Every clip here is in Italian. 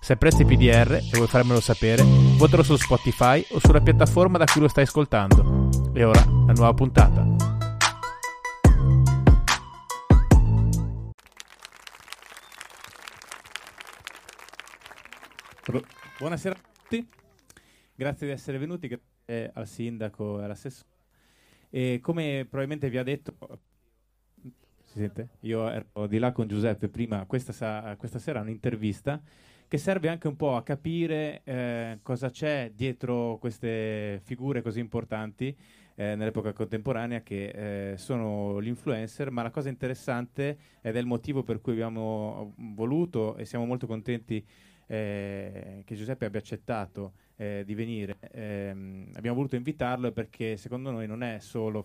Se apprezzi PDR e vuoi farmelo sapere, votalo su Spotify o sulla piattaforma da cui lo stai ascoltando. E ora la nuova puntata. Buonasera a tutti, grazie di essere venuti grazie al sindaco e all'assessore. Come probabilmente vi ha detto, si sente? Io ero di là con Giuseppe prima, questa, questa sera un'intervista che serve anche un po' a capire eh, cosa c'è dietro queste figure così importanti eh, nell'epoca contemporanea che eh, sono l'influencer, ma la cosa interessante ed è il motivo per cui abbiamo voluto e siamo molto contenti eh, che Giuseppe abbia accettato eh, di venire. Ehm, abbiamo voluto invitarlo perché secondo noi non è solo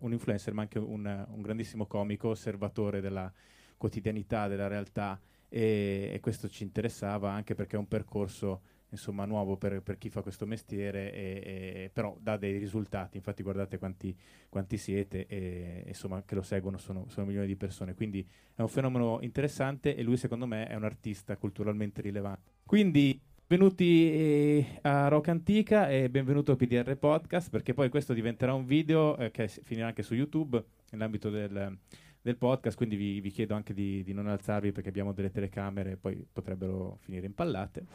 un influencer, ma anche un, un grandissimo comico, osservatore della quotidianità, della realtà e, e, questo ci interessava anche perché è un percorso insomma nuovo per, per chi fa questo mestiere e, e, però dà dei risultati. Infatti guardate quanti, quanti siete e insomma che lo seguono sono, sono, milioni di persone. Quindi è un fenomeno interessante e lui secondo me è un artista culturalmente rilevante. Quindi Benvenuti eh, a Rock Antica e benvenuto a PDR Podcast perché poi questo diventerà un video eh, che finirà anche su YouTube nell'ambito del, del podcast, quindi vi, vi chiedo anche di, di, non alzarvi perché abbiamo delle telecamere e poi potrebbero finire impallate.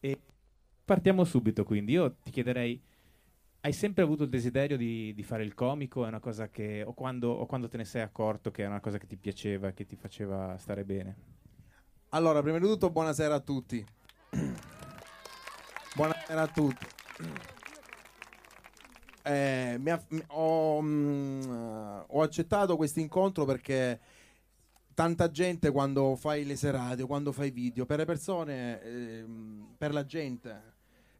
E partiamo subito, quindi io ti chiederei, hai sempre avuto il desiderio di, di fare il comico? È una cosa che, o quando, o quando te ne sei accorto che è una cosa che ti piaceva, che ti faceva stare bene? Allora, prima di tutto buonasera a tutti. buonasera a tutti eh, mi ha, mi, ho, mh, mm, ho, accettato questo incontro perché tanta gente quando fai le serate, quando fai video, per le persone, eh, per la gente,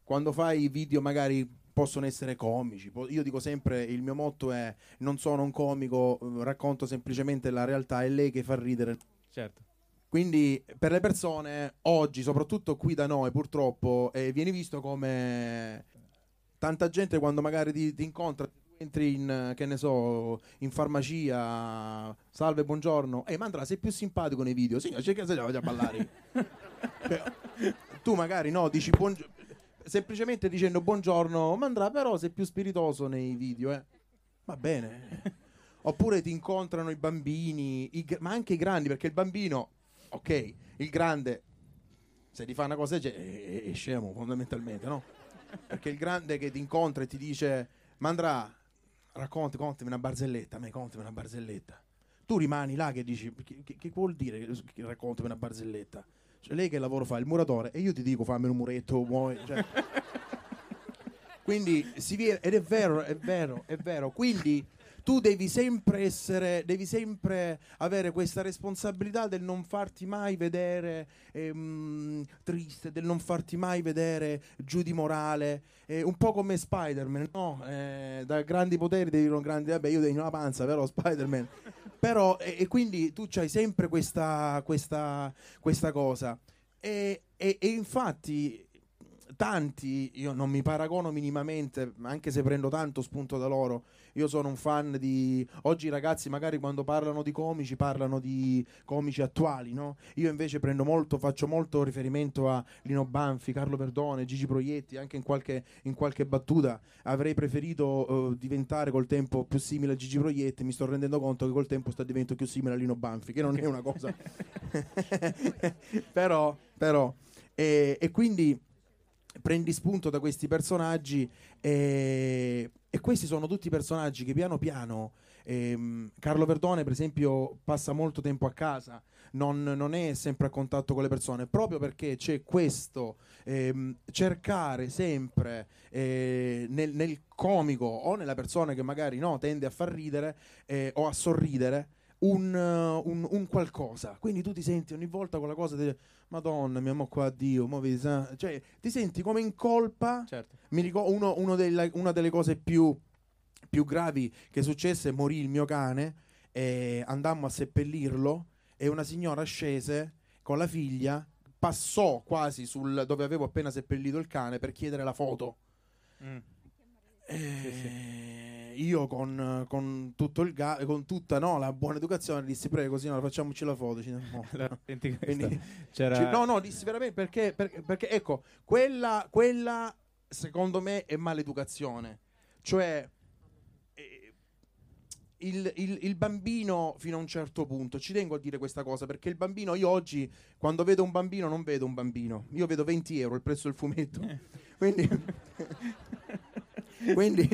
quando fai video magari possono essere comici. Io dico sempre, il mio motto è non sono un comico, racconto semplicemente la realtà, è lei che fa ridere. Certo. Quindi per le persone oggi, soprattutto qui da noi purtroppo, eh, viene visto come tanta gente quando magari ti, ti incontra entri in, che ne so, in farmacia, salve, buongiorno, ehi Mandra sei più simpatico nei video, sì, cerca se a ballare. tu magari no, dici buongiorno, semplicemente dicendo buongiorno, Mandra però sei più spiritoso nei video, eh. Va bene. Oppure ti incontrano i bambini, i, ma anche i grandi, perché il bambino, ok, il grande, se ti fa una cosa è, è, è scemo fondamentalmente, no? Perché il grande che ti incontra e ti dice, Mandrà, racconti, contami una barzelletta, a me contami una barzelletta. Tu rimani là che dici, che, che, che vuol dire che raccontami una barzelletta? Cioè, lei che lavoro fa? Il muratore. E io ti dico, fammi un muretto, muovi. Cioè. Quindi si viene, ed è vero, è vero, è vero. Quindi tu devi sempre essere, devi sempre avere questa responsabilità del non farti mai vedere ehm, triste, del non farti mai vedere giù di morale, eh, un po' come Spider-Man, no? Eh, da grandi poteri devi non grandi, vabbè io tengo la panza, però Spider-Man. però, e, e, quindi tu hai sempre questa, questa, questa cosa. E, e, e infatti tanti, io non mi paragono minimamente, anche se prendo tanto spunto da loro. Io sono un fan di. Oggi i ragazzi, magari quando parlano di comici, parlano di comici attuali, no? Io invece prendo molto, faccio molto riferimento a Lino Banfi, Carlo Perdone, Gigi Proietti, anche in qualche, in qualche battuta. Avrei preferito uh, diventare col tempo più simile a Gigi Proietti. Mi sto rendendo conto che col tempo sta diventando più simile a Lino Banfi, che non è una cosa. però, però. E, e quindi prendi spunto da questi personaggi e, e questi sono tutti personaggi che piano piano ehm, Carlo Verdone per esempio passa molto tempo a casa non, non, è sempre a contatto con le persone proprio perché c'è questo ehm, cercare sempre eh, nel, nel, comico o nella persona che magari no, tende a far ridere eh, o a sorridere un, uh, un- un qualcosa. Quindi tu ti senti ogni volta quella cosa di Madonna, mia mo qua Dio, mo vedi, sa-" cioè ti senti come in colpa. Certo. Mi ricordo uno, uno della- una delle cose più, più gravi che successe, morì il mio cane e andammo a seppellirlo e una signora scese con la figlia, passò quasi sul dove avevo appena seppellito il cane per chiedere la foto. Mm. Eh, Io con, con tutto il ga- con tutta no, la buona educazione dissi prego signora facciamoci la foto. Ci- no. Allora. Quindi- C'era... No, no, dissi veramente perché, perché, perché, ecco, quella, quella secondo me è maleducazione. Cioè, eh, il, il- il bambino fino a un certo punto, ci tengo a dire questa cosa perché il bambino, io oggi quando vedo un bambino non vedo un bambino, io vedo 20 euro il prezzo del fumetto. Quindi, quindi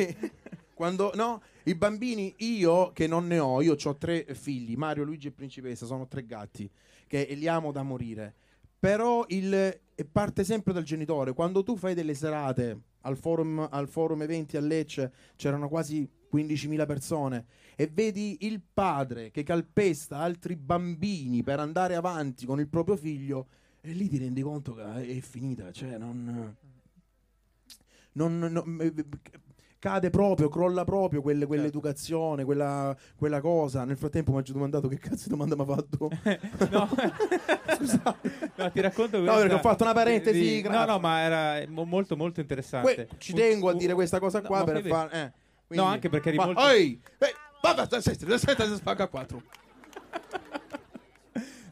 quando no, i bambini, io che non ne ho, io ho tre figli, Mario, Luigi e Principessa, sono tre gatti che li amo da morire. Però il, parte sempre dal genitore. Quando tu fai delle serate al forum, al forum eventi a Lecce, c'erano quasi 15.000 persone, e vedi il padre che calpesta altri bambini per andare avanti con il proprio figlio, e lì ti rendi conto che è finita. Cioè, non. non- non- cade proprio, crolla proprio quelle- quell'educazione, quella, quella cosa. Nel frattempo mi ha già domandato che cazzo di domanda mi ha fatto. no. Scusa. No, ti racconto No, perché ho fatto una parentesi, di- No, no, ma era mo- molto molto interessante. Que- ci Un- tengo a un- dire questa cosa no, qua ma per far. eh, quindi- No, anche perché eri Ma- molto- Ehi! Eh, vabbè, aspetta, aspetta, spacca a quattro.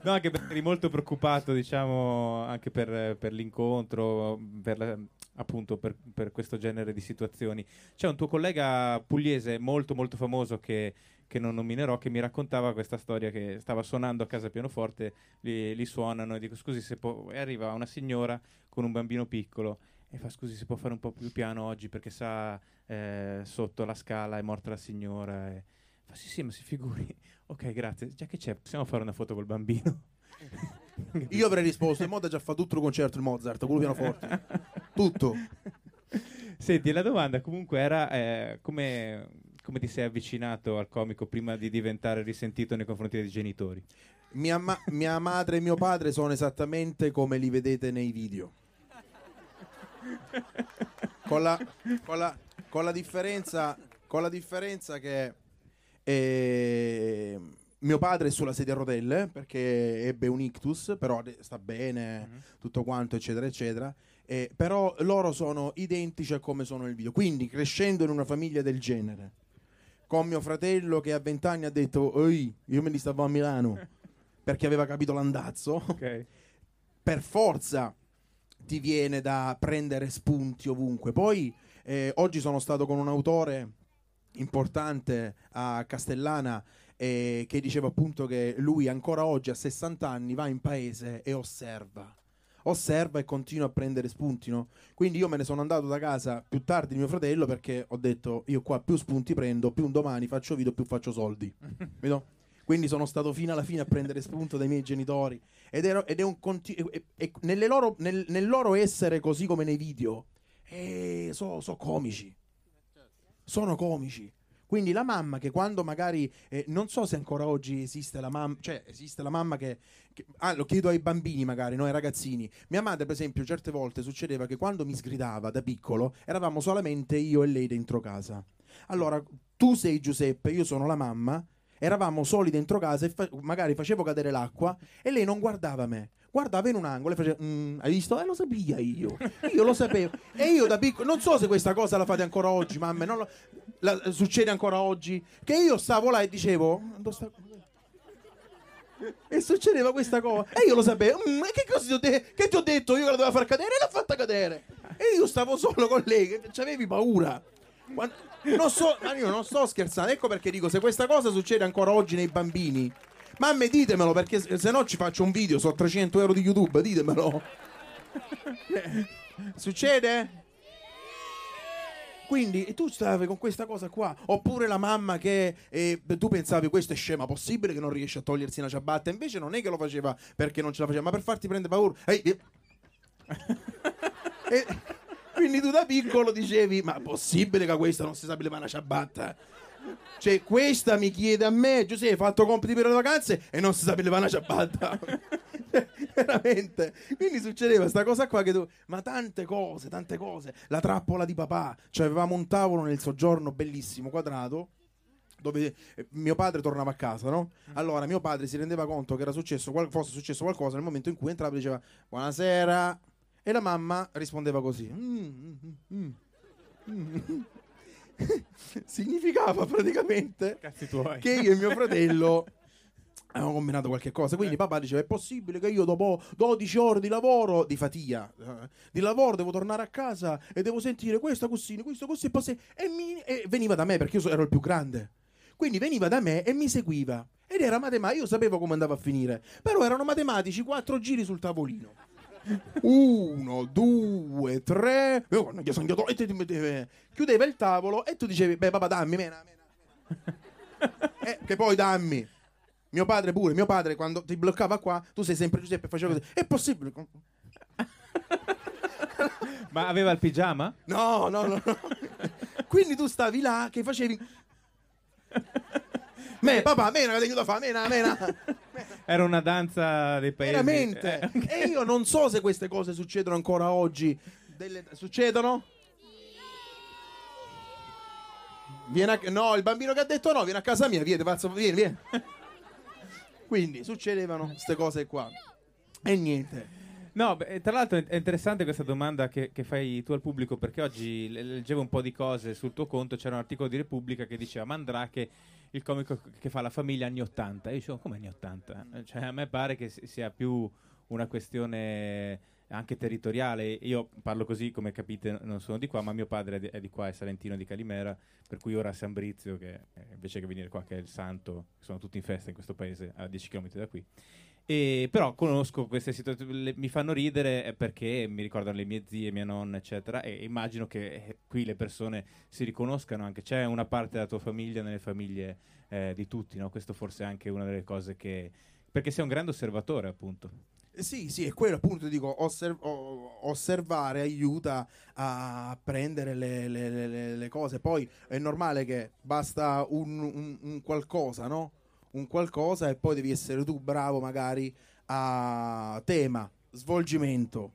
No, anche perché eri molto preoccupato, diciamo, anche per, per l'incontro, per la- appunto per, per questo genere di situazioni. C'è un tuo collega pugliese molto molto famoso che, che non nominerò, che mi raccontava questa storia che stava suonando a casa pianoforte, li, li suonano e dico scusi se può... e arriva una signora con un bambino piccolo e fa scusi se può fare un po' più piano oggi perché sa eh, sotto la scala è morta la signora e fa sì sì ma si figuri. Ok grazie. Già che c'è possiamo fare una foto col bambino Io avrei risposto: in modo già fa tutto il concerto il Mozart, il pianoforte. Tutto. Senti, la domanda comunque era eh, come, come ti sei avvicinato al comico prima di diventare risentito nei confronti dei genitori? Mia, ma- mia madre e mio padre sono esattamente come li vedete nei video. Con la, con la- con la differenza, con la differenza che eh, mio padre è sulla sedia a rotelle perché ebbe un ictus, però sta bene, tutto quanto, eccetera, eccetera. Eh, però loro sono identici a come sono nel video. Quindi, crescendo in una famiglia del genere, con mio fratello che a 20 anni ha detto: Oi, io me ne stavo a Milano perché aveva capito l'andazzo, Ok. per forza ti viene da prendere spunti ovunque. Poi eh, oggi sono stato con un autore importante a Castellana eh, che diceva appunto che lui ancora oggi a 60 anni va in paese e osserva. Osserva e continua a prendere spunti, no? Quindi io me ne sono andato da casa più tardi di mio fratello perché ho detto io qua più spunti prendo, più un domani faccio video, più faccio soldi. Vedo? Quindi sono stato fino alla fine a prendere spunto dai miei genitori. Ed, ero- ed è un continuo. Nelle loro- nel, nel loro essere così come nei video, eh, so, so comici. Sono comici. Quindi la mamma che quando magari, eh, non so se ancora oggi esiste la mamma, cioè esiste la mamma che, che- ah, lo chiedo ai bambini magari, no ai ragazzini. Mia madre per esempio certe volte succedeva che quando mi sgridava da piccolo eravamo solamente io e lei dentro casa. Allora tu sei Giuseppe, io sono la mamma, eravamo soli dentro casa e fa- magari facevo cadere l'acqua e lei non guardava me. Guardava in un angolo e faceva, "Mm, hai visto? Eh, lo sapevo io. Io lo sapevo. E io da piccolo, non so se questa cosa la fate ancora oggi, mamme, lo- la- succede ancora oggi, che io stavo là e dicevo, "Dove sta-" e succedeva questa cosa. E io lo sapevo, "Mm, e che cosa ti ho, de- che ti ho detto io che la doveva far cadere? E l'ha fatta cadere. E io stavo solo con lei, che avevi paura. Quando- non so, ma io non sto scherzando, ecco perché dico, se questa cosa succede ancora oggi nei bambini, mamme ditemelo perché se no ci faccio un video, so 300 euro di YouTube, ditemelo. Succede? Quindi tu stavi con questa cosa qua, oppure la mamma che eh, tu pensavi questa è scema, possibile che non riesce a togliersi una ciabatta, invece non è che lo faceva perché non ce la faceva, ma per farti prendere paura. Ehi, eh. E quindi tu da piccolo dicevi, ma possibile che questa non si sa levare una ciabatta? Cioè, questa mi chiede a me, Giuseppe, hai fatto compiti per le vacanze e non si sapeva una ciabatta. Veramente. Quindi succedeva questa cosa qua che tu... Ma tante cose, tante cose. La trappola di papà. Cioè, avevamo un tavolo nel soggiorno bellissimo, quadrato, dove eh, mio padre tornava a casa, no? Allora mio padre si rendeva conto che era successo, fosse successo qualcosa nel momento in cui entrava e diceva buonasera e la mamma rispondeva così. "Mm, mm, mm, mm". Significava praticamente che io e mio fratello avevamo combinato qualche cosa. Quindi papà diceva: È possibile che io dopo 12 ore di lavoro, di fatica, eh, di lavoro, devo tornare a casa e devo sentire questo così, questo così, e, e, mi- e veniva da me perché io ero il più grande. Quindi veniva da me e mi seguiva. Ed era matematica, io sapevo come andava a finire. Però erano matematici, quattro giri sul tavolino. Uno, due, tre. Io, non gli sono andato- e ti- ti metteva- Chiudeva il tavolo e tu dicevi: Beh, papà, dammi, mena, mena. Eh, che poi dammi. Mio padre pure, mio padre quando ti bloccava qua, tu sei sempre Giuseppe, faceva così. È possibile? Ma aveva il pigiama? No, no, no. no. Quindi tu stavi là che facevi. Me, papà, mena, che aiuto a fare, mena, mena. Era una danza dei paesi. Veramente. Eh, E io non so se queste cose succedono ancora oggi. Delle- Succedono? A... No, il bambino che ha detto no, vieni a casa mia, vieni, pazzo, vieni, vieni. Quindi succedevano queste cose qua. E niente. No, beh, tra l'altro è interessante questa domanda che, che fai tu al pubblico perché oggi le- leggevo un po' di cose sul tuo conto, c'era un articolo di Repubblica che diceva Mandrake, il comico che fa la famiglia anni 80. E io dicevo, come anni 80? Cioè, a me pare che si- sia più una questione anche territoriale. Io parlo così, come capite, non sono di qua, ma mio padre è di, è di qua, è salentino di Calimera, per cui ora a San Brizio, che invece che venire qua, che è il santo, sono tutti in festa in questo paese, a 10 km da qui. E, però conosco queste situazioni, le- mi fanno ridere eh, perché mi ricordano le mie zie, mia nonna, eccetera, e immagino che eh, qui le persone si riconoscano anche. C'è una parte della tua famiglia nelle famiglie eh, di tutti, no? Questo forse è anche una delle cose che... Perché sei un grande osservatore, appunto. Sì, sì, è quello appunto, dico, osser- o- osservare aiuta a prendere le- le- le- le cose. Poi è normale che basta un, un- un qualcosa, no? Un qualcosa e poi devi essere tu bravo magari a tema, svolgimento.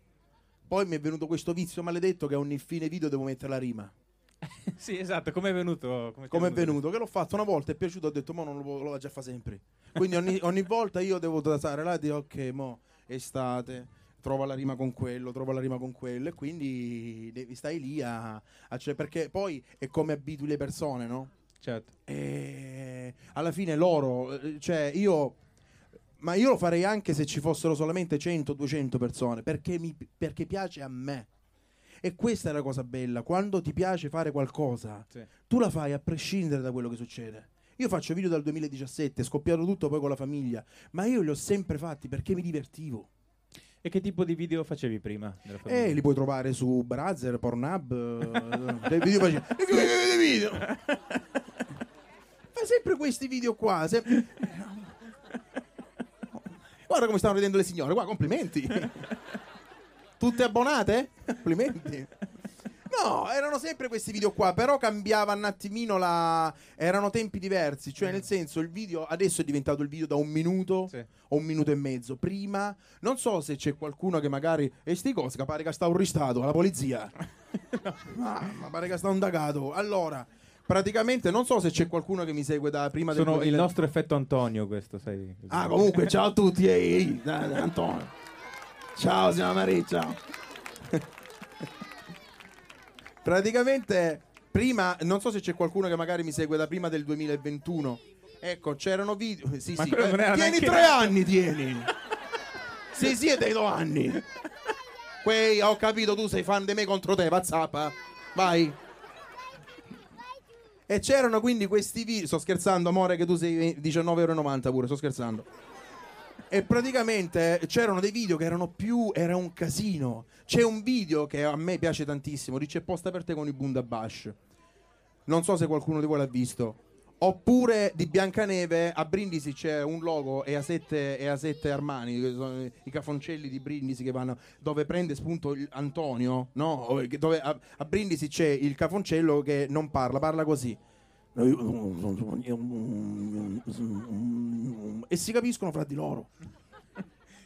Poi mi è venuto questo vizio maledetto che a ogni fine video devo mettere la rima. sì, esatto, come è venuto? Come, è venuto? Che l'ho fatto una volta, è piaciuto, ho detto, mo non lo, lo già a fare sempre. Quindi ogni, ogni volta io devo stare là e dire, ok, mo estate, trova la rima con quello, trova la rima con quello, e quindi devi stai lì a, a cioè, perché poi è come abitui le persone, no? Certo. E alla fine loro, eh, cioè io, ma io lo farei anche se ci fossero solamente 100-200 persone, perché, mi, perché piace a me. E questa è la cosa bella, quando ti piace fare qualcosa, Sì. tu la fai a prescindere da quello che succede. Io faccio video dal 2017, scoppiato tutto poi con la famiglia, ma io li ho sempre fatti perché mi divertivo. E che tipo di video facevi prima? Della famiglia? E li puoi trovare su Brazzer, Pornhub, eh, dei video facevi. Video? Sempre questi video qua. se- Guarda come stanno ridendo le signore, qua complimenti. Tutte abbonate? Complimenti. No, erano sempre questi video qua, però cambiava un attimino la... erano tempi diversi, cioè nel senso il video adesso è diventato il video da un minuto Sì. o un minuto e mezzo. Prima, non so se c'è qualcuno che magari. E sti cose, pare che sta arrestato alla polizia. ma, ma pare che sta indagato. Allora, praticamente, non so se c'è qualcuno che mi segue da prima del Sono il 2000. nostro effetto Antonio, questo, sai. Ah, comunque, ciao a tutti. Ehi, ehi, Antonio. Ciao, signora Maria, ciao. praticamente, prima, non so se c'è qualcuno che magari mi segue da prima del 2021. Ecco, c'erano video. Sì, Ma sì. era tieni neanche- tre anni, tieni. sì, sì, è dei due anni. Quei, ho capito, tu sei fan di me contro te, WhatsApp. Vai. E c'erano quindi questi video. Sto scherzando, amore, che tu sei 19,90€ pure, sto scherzando. E praticamente c'erano dei video che erano più. Era un casino. C'è un video che a me piace tantissimo. Dice posta per te con i Bundabash. Non so se qualcuno di voi l'ha visto. Oppure di Biancaneve a Brindisi c'è un logo e a sette, e a sette Armani, che sono i cafoncelli di Brindisi che vanno dove prende spunto Antonio, no? Dove a, a Brindisi c'è il cafoncello che non parla, parla così. e si capiscono fra di loro.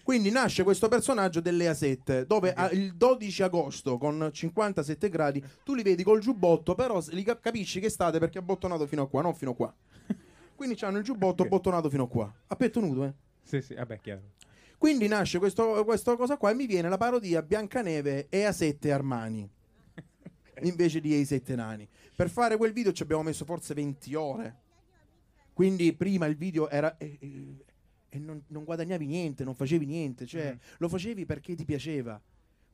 Quindi nasce questo personaggio dell'Ea 7, dove a- il 12 agosto con 57 gradi tu li vedi col giubbotto, però li cap- capisci che state perché è bottonato fino a qua, non fino a qua. Quindi hanno il giubbotto Ok. bottonato fino a qua, a petto nudo, eh. Sì, sì, vabbè, chiaro. Quindi nasce questo, questa cosa qua e mi viene la parodia Biancaneve e A7 Armani invece di A7 Nani. Per fare quel video ci abbiamo messo forse 20 ore. Quindi prima il video era... E, e- e non, non guadagnavi niente, non facevi niente, cioè Mm. lo facevi perché ti piaceva.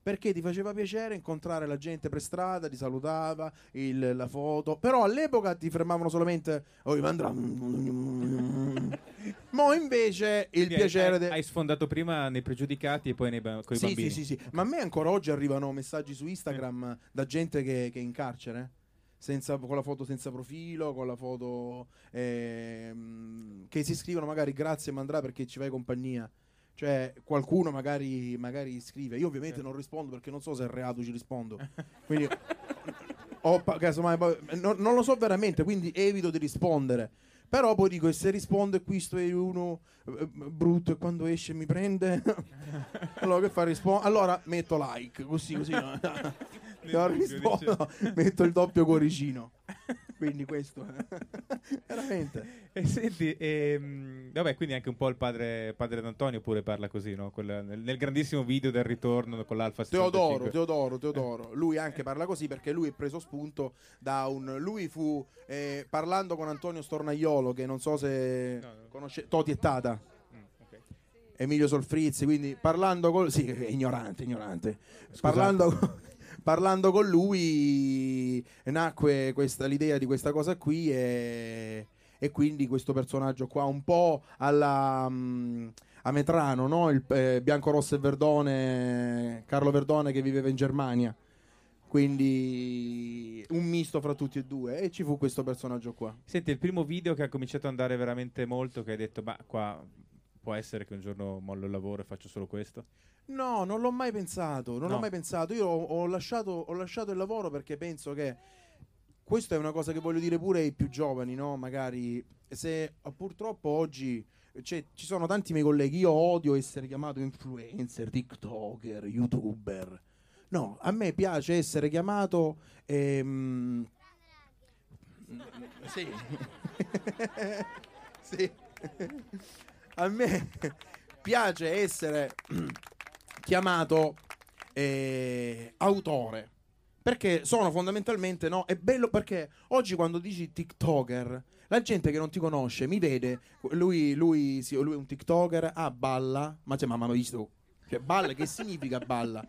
Perché ti faceva piacere incontrare la gente per strada, ti salutava, il- la foto. Però all'epoca ti fermavano solamente. Oh, Ivandra. Mo invece il Quindi piacere. hai, de- hai sfondato prima nei pregiudicati e poi nei ba- sì, bambini. Sì, sì, sì. Ma a me ancora oggi arrivano messaggi su Instagram da gente che, che è in carcere. Senza, con la foto senza profilo, con la foto ehm, che si scrivono magari grazie Mandrà perché ci fai compagnia. Cioè, qualcuno magari, magari scrive. Io ovviamente Certo. non rispondo perché non so se è reato ci rispondo. Quindi ho casomai, poi- non, lo so veramente, quindi evito di rispondere. Però poi dico, e se risponde questo è uno eh, brutto e quando esce mi prende, allora che fa? Rispo- allora metto like, così, così. no? Non rispondo, metto il doppio cuoricino. Quindi questo veramente. E senti, ehm, vabbè, quindi anche un po' il padre, padre d'Antonio pure parla così, no? Quel- nel, nel grandissimo video del ritorno con l'Alfa 65. Teodoro, Teodoro, Teodoro. Lui anche parla così perché lui è preso spunto da un. Lui fu eh, parlando con Antonio Stornaiolo, che non so se No, no. conosce. Toti e Tata. Mm. Emilio Solfrizzi, quindi parlando con sì, ignorante, ignorante. Scusate. Parlando, parlando con lui nacque questa, l'idea di questa cosa qui e, e quindi questo personaggio qua un po' alla mm, a Metrano, no? Il eh, Bianco Rosso e Verdone, Carlo Verdone che viveva in Germania. Quindi un misto fra tutti e due e ci fu questo personaggio qua. Senti, il primo video che ha cominciato ad andare veramente molto, che hai detto, ma qua può essere che un giorno mollo il lavoro e faccio solo questo? No, non l'ho mai pensato, non No. l'ho mai pensato. Io ho, ho lasciato, ho lasciato il lavoro perché penso che questa è una cosa che voglio dire pure ai più giovani, no? Magari se eh, purtroppo oggi cioè, ci sono tanti miei colleghi, io odio essere chiamato influencer, TikToker, YouTuber. No, a me piace essere chiamato ehm, sì. sì. A me piace essere chiamato eh, autore. Perché sono fondamentalmente, no? È bello perché oggi quando dici TikToker, la gente che non ti conosce mi vede, lui, lui, sì, lui è un TikToker, ah, balla, ma cioè, ma mi hanno visto? Cioè, balla, che significa balla?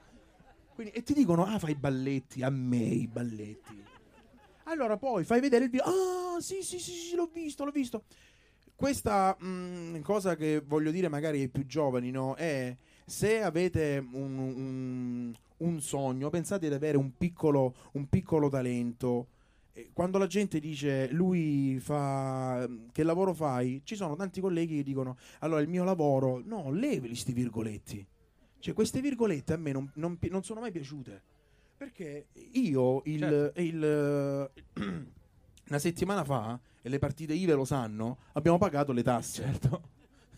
Quindi, e ti dicono, ah, fai i balletti, a me i balletti. Allora poi fai vedere il video, ah, sì, sì, sì, sì, l'ho visto, l'ho visto. Questa mh, cosa che voglio dire magari ai più giovani, no? È se avete un, un- un sogno, pensate di avere un piccolo, un piccolo talento. Quando la gente dice lui fa che lavoro fai, ci sono tanti colleghi che dicono allora il mio lavoro, no, leveli sti virgoletti. Cioè queste virgolette a me non, non non sono mai piaciute. Perché io il, Certo. il- una settimana fa, e le partite IVE lo sanno, abbiamo pagato le tasse. Certo.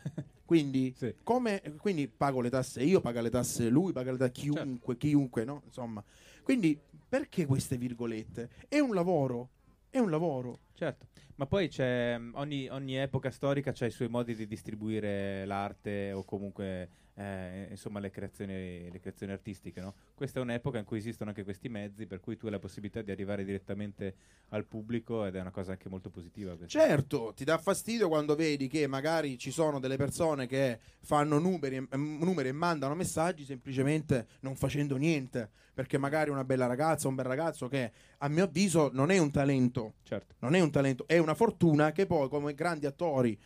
Quindi, Sì. come, quindi pago le tasse io, paga le tasse lui, paga le tasse chiunque, chiunque, no? Insomma. Quindi, perché queste virgolette? È un lavoro, è un lavoro. Certo, ma poi c'è mh, ogni, ogni epoca storica ha i suoi modi di distribuire l'arte o comunque eh, insomma le creazioni, le creazioni artistiche. No? Questa è un'epoca in cui esistono anche questi mezzi, per cui tu hai la possibilità di arrivare direttamente al pubblico ed è una cosa anche molto positiva. questa. Certo, ti dà fastidio quando vedi che magari ci sono delle persone che fanno numeri, e- numeri e mandano messaggi semplicemente non facendo niente, perché magari una bella ragazza, un bel ragazzo che a mio avviso non è un talento, Certo. non è un talento, è una fortuna che poi come grandi attori,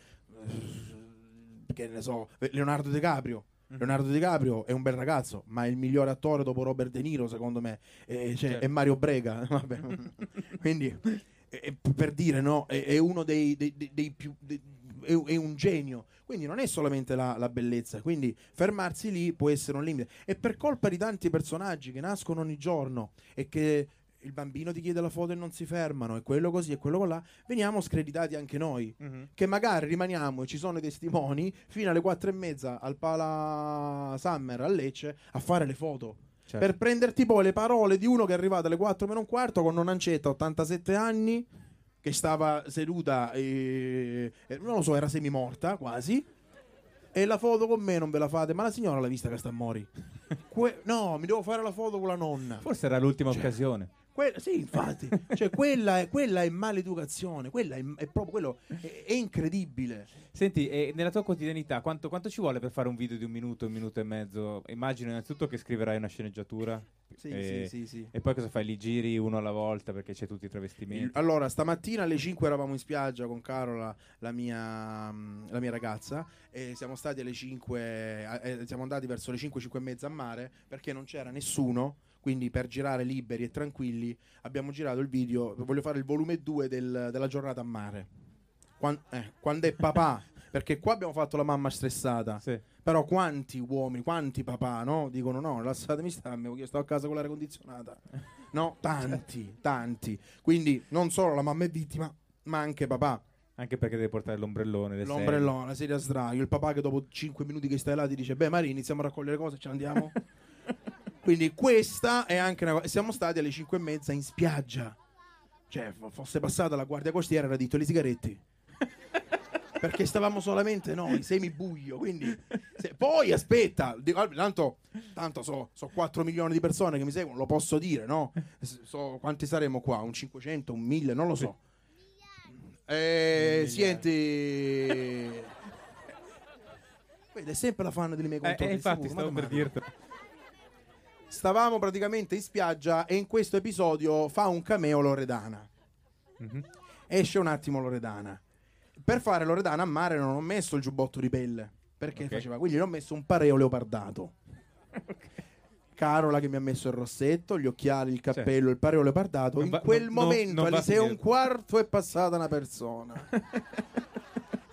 eh, che ne so, Leonardo DiCaprio. Leonardo DiCaprio è un bel ragazzo, ma è il migliore attore dopo Robert De Niro, secondo me. Eh, cioè, Certo. È Mario Brega. Vabbè. Quindi, eh, per dire, no, è, è uno dei, dei- dei- dei più. è, è un genio. Quindi non è solamente la, la bellezza. Quindi fermarsi lì può essere un limite. E per colpa di tanti personaggi che nascono ogni giorno e che il bambino ti chiede la foto e non si fermano, e quello così e quello là, veniamo screditati anche noi. Mhm. Che magari rimaniamo e ci sono i testimoni fino alle quattro e mezza al Pala Summer a Lecce a fare le foto. Certo. Per prenderti poi le parole di uno che è arrivato alle 4 meno un quarto con un'ancetta 87 anni che stava seduta e, e non lo so, era semimorta quasi. E la foto con me non ve la fate, ma la signora l'ha vista che sta a mori. Que- no, mi devo fare la foto con la nonna. Forse era l'ultima Cioè, occasione. Que- sì, infatti, cioè, quella, è, quella è maleducazione, quella è, è proprio quello, è, è incredibile. Senti, e nella tua quotidianità quanto, quanto ci vuole per fare un video di un minuto, un minuto e mezzo? Immagino innanzitutto che scriverai una sceneggiatura Sì, e, sì, sì, sì. e poi cosa fai? Li giri uno alla volta perché c'è tutti i Il- travestimenti. Allora, stamattina alle 5 eravamo in spiaggia con Carola, la mia, la mia ragazza, e siamo stati alle 5, eh, siamo andati verso le 5, 5 e mezza a mare perché non c'era nessuno. Quindi per girare liberi e tranquilli abbiamo girato il video. Voglio fare il volume 2 del- della giornata a mare. Quan- eh, quando è papà, perché qua abbiamo fatto la mamma stressata. Sì. Però quanti uomini, quanti papà, no? Dicono no, lasciatemi stare, io sto a casa con l'aria condizionata. No, tanti, tanti. Quindi non solo la mamma è vittima, ma anche papà. Anche perché devi portare l'ombrellone. L'ombrellone, la sedia a sdraio, il papà che dopo 5 minuti che stai là ti dice "Beh, Mari, iniziamo a raccogliere cose, ce ne andiamo". Quindi questa è anche una cosa. Siamo stati alle 5 e mezza in spiaggia. Cioè, fo- fosse passata la guardia costiera, era detto le sigarette. Perché stavamo solamente noi, semibuio. Quindi, se- poi aspetta, dico, "Ah, tanto, tanto so, so 4 milioni di persone che mi seguono, lo posso dire, no? So, quanti saremo qua? Un 500, un 1000, non lo so. Eh, senti, Vedi, è sempre la fan delle mie Eh, controlli. eh, infatti, sicuro, stavo per dirtelo. Stavamo praticamente in spiaggia e in questo episodio fa un cameo Loredana. Mhm. Esce un attimo Loredana. Per fare Loredana a mare non ho messo il giubbotto di pelle. Perché Ok. faceva? Quindi l'ho messo un pareo leopardato. Carola che mi ha messo il rossetto, gli occhiali, il cappello, il pareo leopardato. Non In va- quel non- momento, non va alle 6 e un quarto, è passata una persona.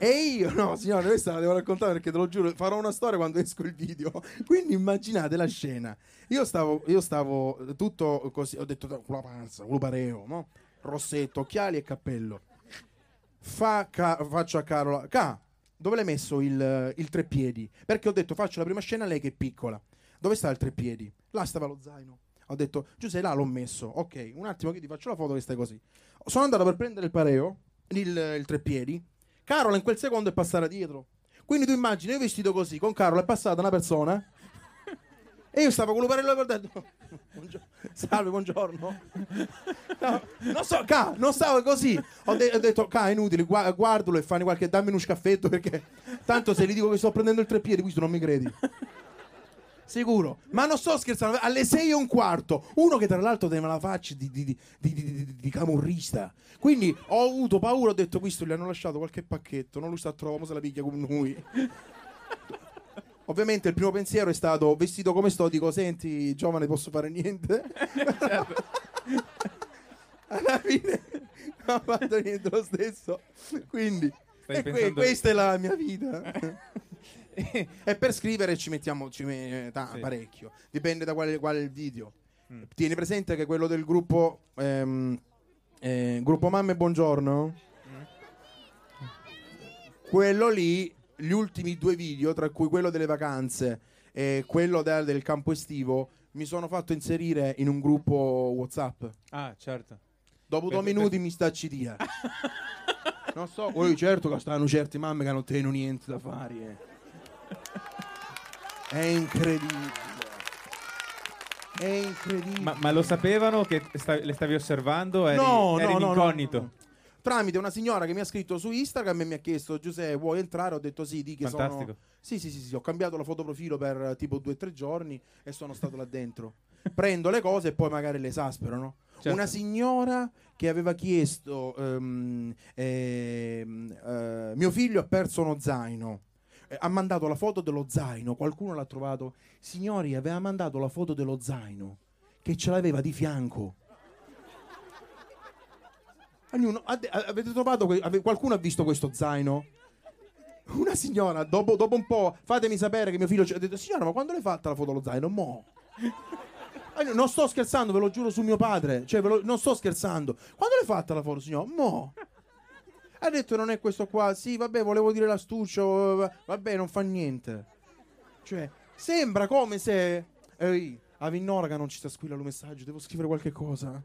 E io, no, signore, questa la devo raccontare perché te lo giuro, farò una storia quando esco il video. Quindi immaginate la scena. Io stavo, io stavo tutto così, ho detto con la panza, con pareo, no? Rossetto, occhiali e cappello. Fa ca- faccio a Carola, Ca, dove l'hai messo il, il treppiedi? Perché ho detto faccio la prima scena a lei che è piccola. Dove sta il treppiedi? Là stava lo zaino. Ho detto, Giuseppe, là l'ho messo. Ok, un attimo che ti faccio la foto che stai così. Sono andato per prendere il pareo, il, il treppiedi. Carola in quel secondo è passata dietro. Quindi tu immagini, io vestito così, con Carola è passata una persona. E io stavo con l'uparello e ho detto, "Buongio- salve, buongiorno. No, non so, Ca, non stavo così. Ho, de- ho detto, Ca, è inutile, gua- guardalo e fanno qualche, dammi uno scaffetto perché tanto se gli dico che sto prendendo il treppiedi, questo non mi credi. Sicuro, ma non sto scherzando. Alle 6 e un quarto, uno che tra l'altro teneva la faccia di, di, di, di- camorrista. Quindi ho avuto paura, ho detto: Questo gli hanno lasciato qualche pacchetto. Non lui sta a trovare, mo se la picchia con noi. Ovviamente il primo pensiero è stato vestito come sto, dico senti giovane posso fare niente. Alla fine non ho fatto niente lo stesso. Quindi que- questa è la mia vita. e per scrivere ci mettiamo ci me- ta- Sì. parecchio. Dipende da quale, quale il video. Mm. Tieni presente che quello del gruppo ehm, eh, gruppo Mamme Buongiorno. Quello lì, gli ultimi due video, tra cui quello delle vacanze e quello del, del campo estivo, mi sono fatto inserire in un gruppo WhatsApp. Ah, certo. Dopo Per- due per- minuti mi sta citia. non so, poi certo che stanno certe mamme che non tengono niente da fare. eh. È incredibile. È incredibile. Ma, ma lo sapevano che sta- le stavi osservando? Eri, no, eri no, in no, no, incognito? no. Tramite una signora che mi ha scritto su Instagram e mi ha chiesto Giuseppe vuoi entrare? Ho detto sì, di che Fantastico. sono... Sì, sì, sì, sì, ho cambiato la fotoprofilo per eh, tipo due o tre giorni e sono stato là dentro. Prendo le cose e poi magari le esaspero, no? Certo. Una signora che aveva chiesto ehm, ehm, eh, mio figlio ha perso uno zaino. Eh, Ha mandato la foto dello zaino, qualcuno l'ha trovato. Signori, aveva mandato la foto dello zaino che ce l'aveva di fianco. Ognuno- avete trovato qualcuno ha visto questo zaino? Una signora, dopo, dopo un po', fatemi sapere che mio figlio ci ha detto, signora, ma quando l'hai fatta la foto dello zaino? Mo. Non sto scherzando, ve lo giuro su mio padre. Cioè, lo- non sto scherzando. Quando l'hai fatta la foto, signor? Mo. Ha detto non è questo qua. Sì, vabbè, volevo dire l'astuccio. Vabbè, non fa niente. Cioè, sembra come se. Ehi, a Vinnoraga non ci sta squillando il messaggio. Devo scrivere qualche cosa.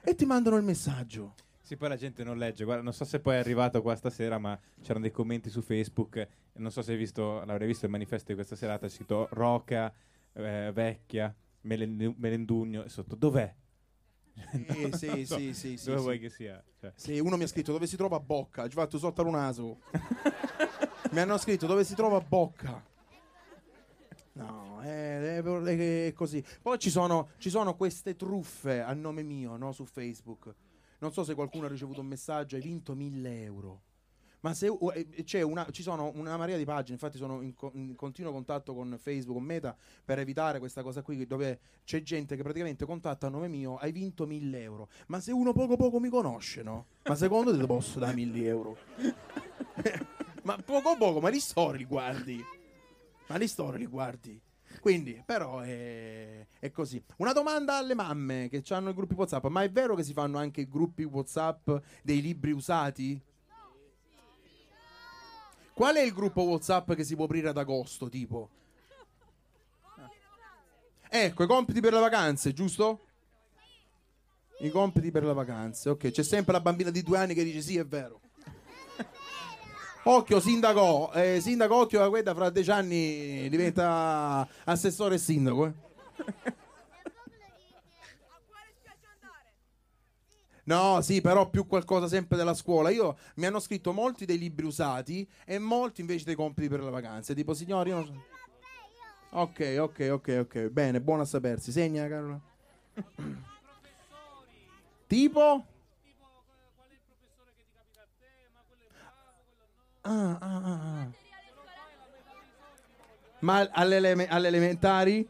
E ti mandano il messaggio. Sì, poi la gente non legge. Guarda, non so se poi è arrivato qua stasera, ma c'erano dei commenti su Facebook. Non so se hai visto, l'avrei visto il manifesto di questa serata. C'è scritto Roca, eh, vecchia, Melen- Melendugno. E sotto, dov'è? Sì, sì, sì, sì, sì, Dove vuoi che sia? Cioè, Sì, uno mi ha scritto dove si trova Bocca. Ci fatto sotto al naso. mi hanno scritto dove si trova Bocca. No, è, è- è così. Poi ci sono, ci sono queste truffe a nome mio no, su Facebook. Non so se qualcuno ha ricevuto un messaggio, hai vinto 1000 euro. Ma se eh, c'è una, ci sono una marea di pagine, infatti sono in, co- in continuo contatto con Facebook, con Meta, per evitare questa cosa qui, dove c'è gente che praticamente contatta a nome mio, hai vinto 1000 euro. Ma se uno poco poco mi conosce, no? Ma secondo te posso dare 1000 euro? ma poco poco, ma li storie li guardi? Ma li storie li guardi? Quindi, però, è, è così. Una domanda alle mamme che hanno i gruppi WhatsApp: ma è vero che si fanno anche i gruppi WhatsApp dei libri usati? Qual è il gruppo WhatsApp che si può aprire ad agosto, tipo? Ecco, i compiti per le vacanze, giusto? I compiti per le vacanze, ok. C'è sempre la bambina di due anni che dice sì, è vero. Occhio, sindaco, eh, sindaco, occhio, la guarda fra dieci anni diventa assessore e sindaco. eh. No, sì, però più qualcosa sempre della scuola. Io mi hanno scritto molti dei libri usati e molti invece dei compiti per le vacanze. Tipo, signori, io non so. Ok, ok, ok, ok. Bene, buono a sapersi. Segna, Carola. tipo? Ah, ah, ah, ah. Ma alle, eleme- alle elementari?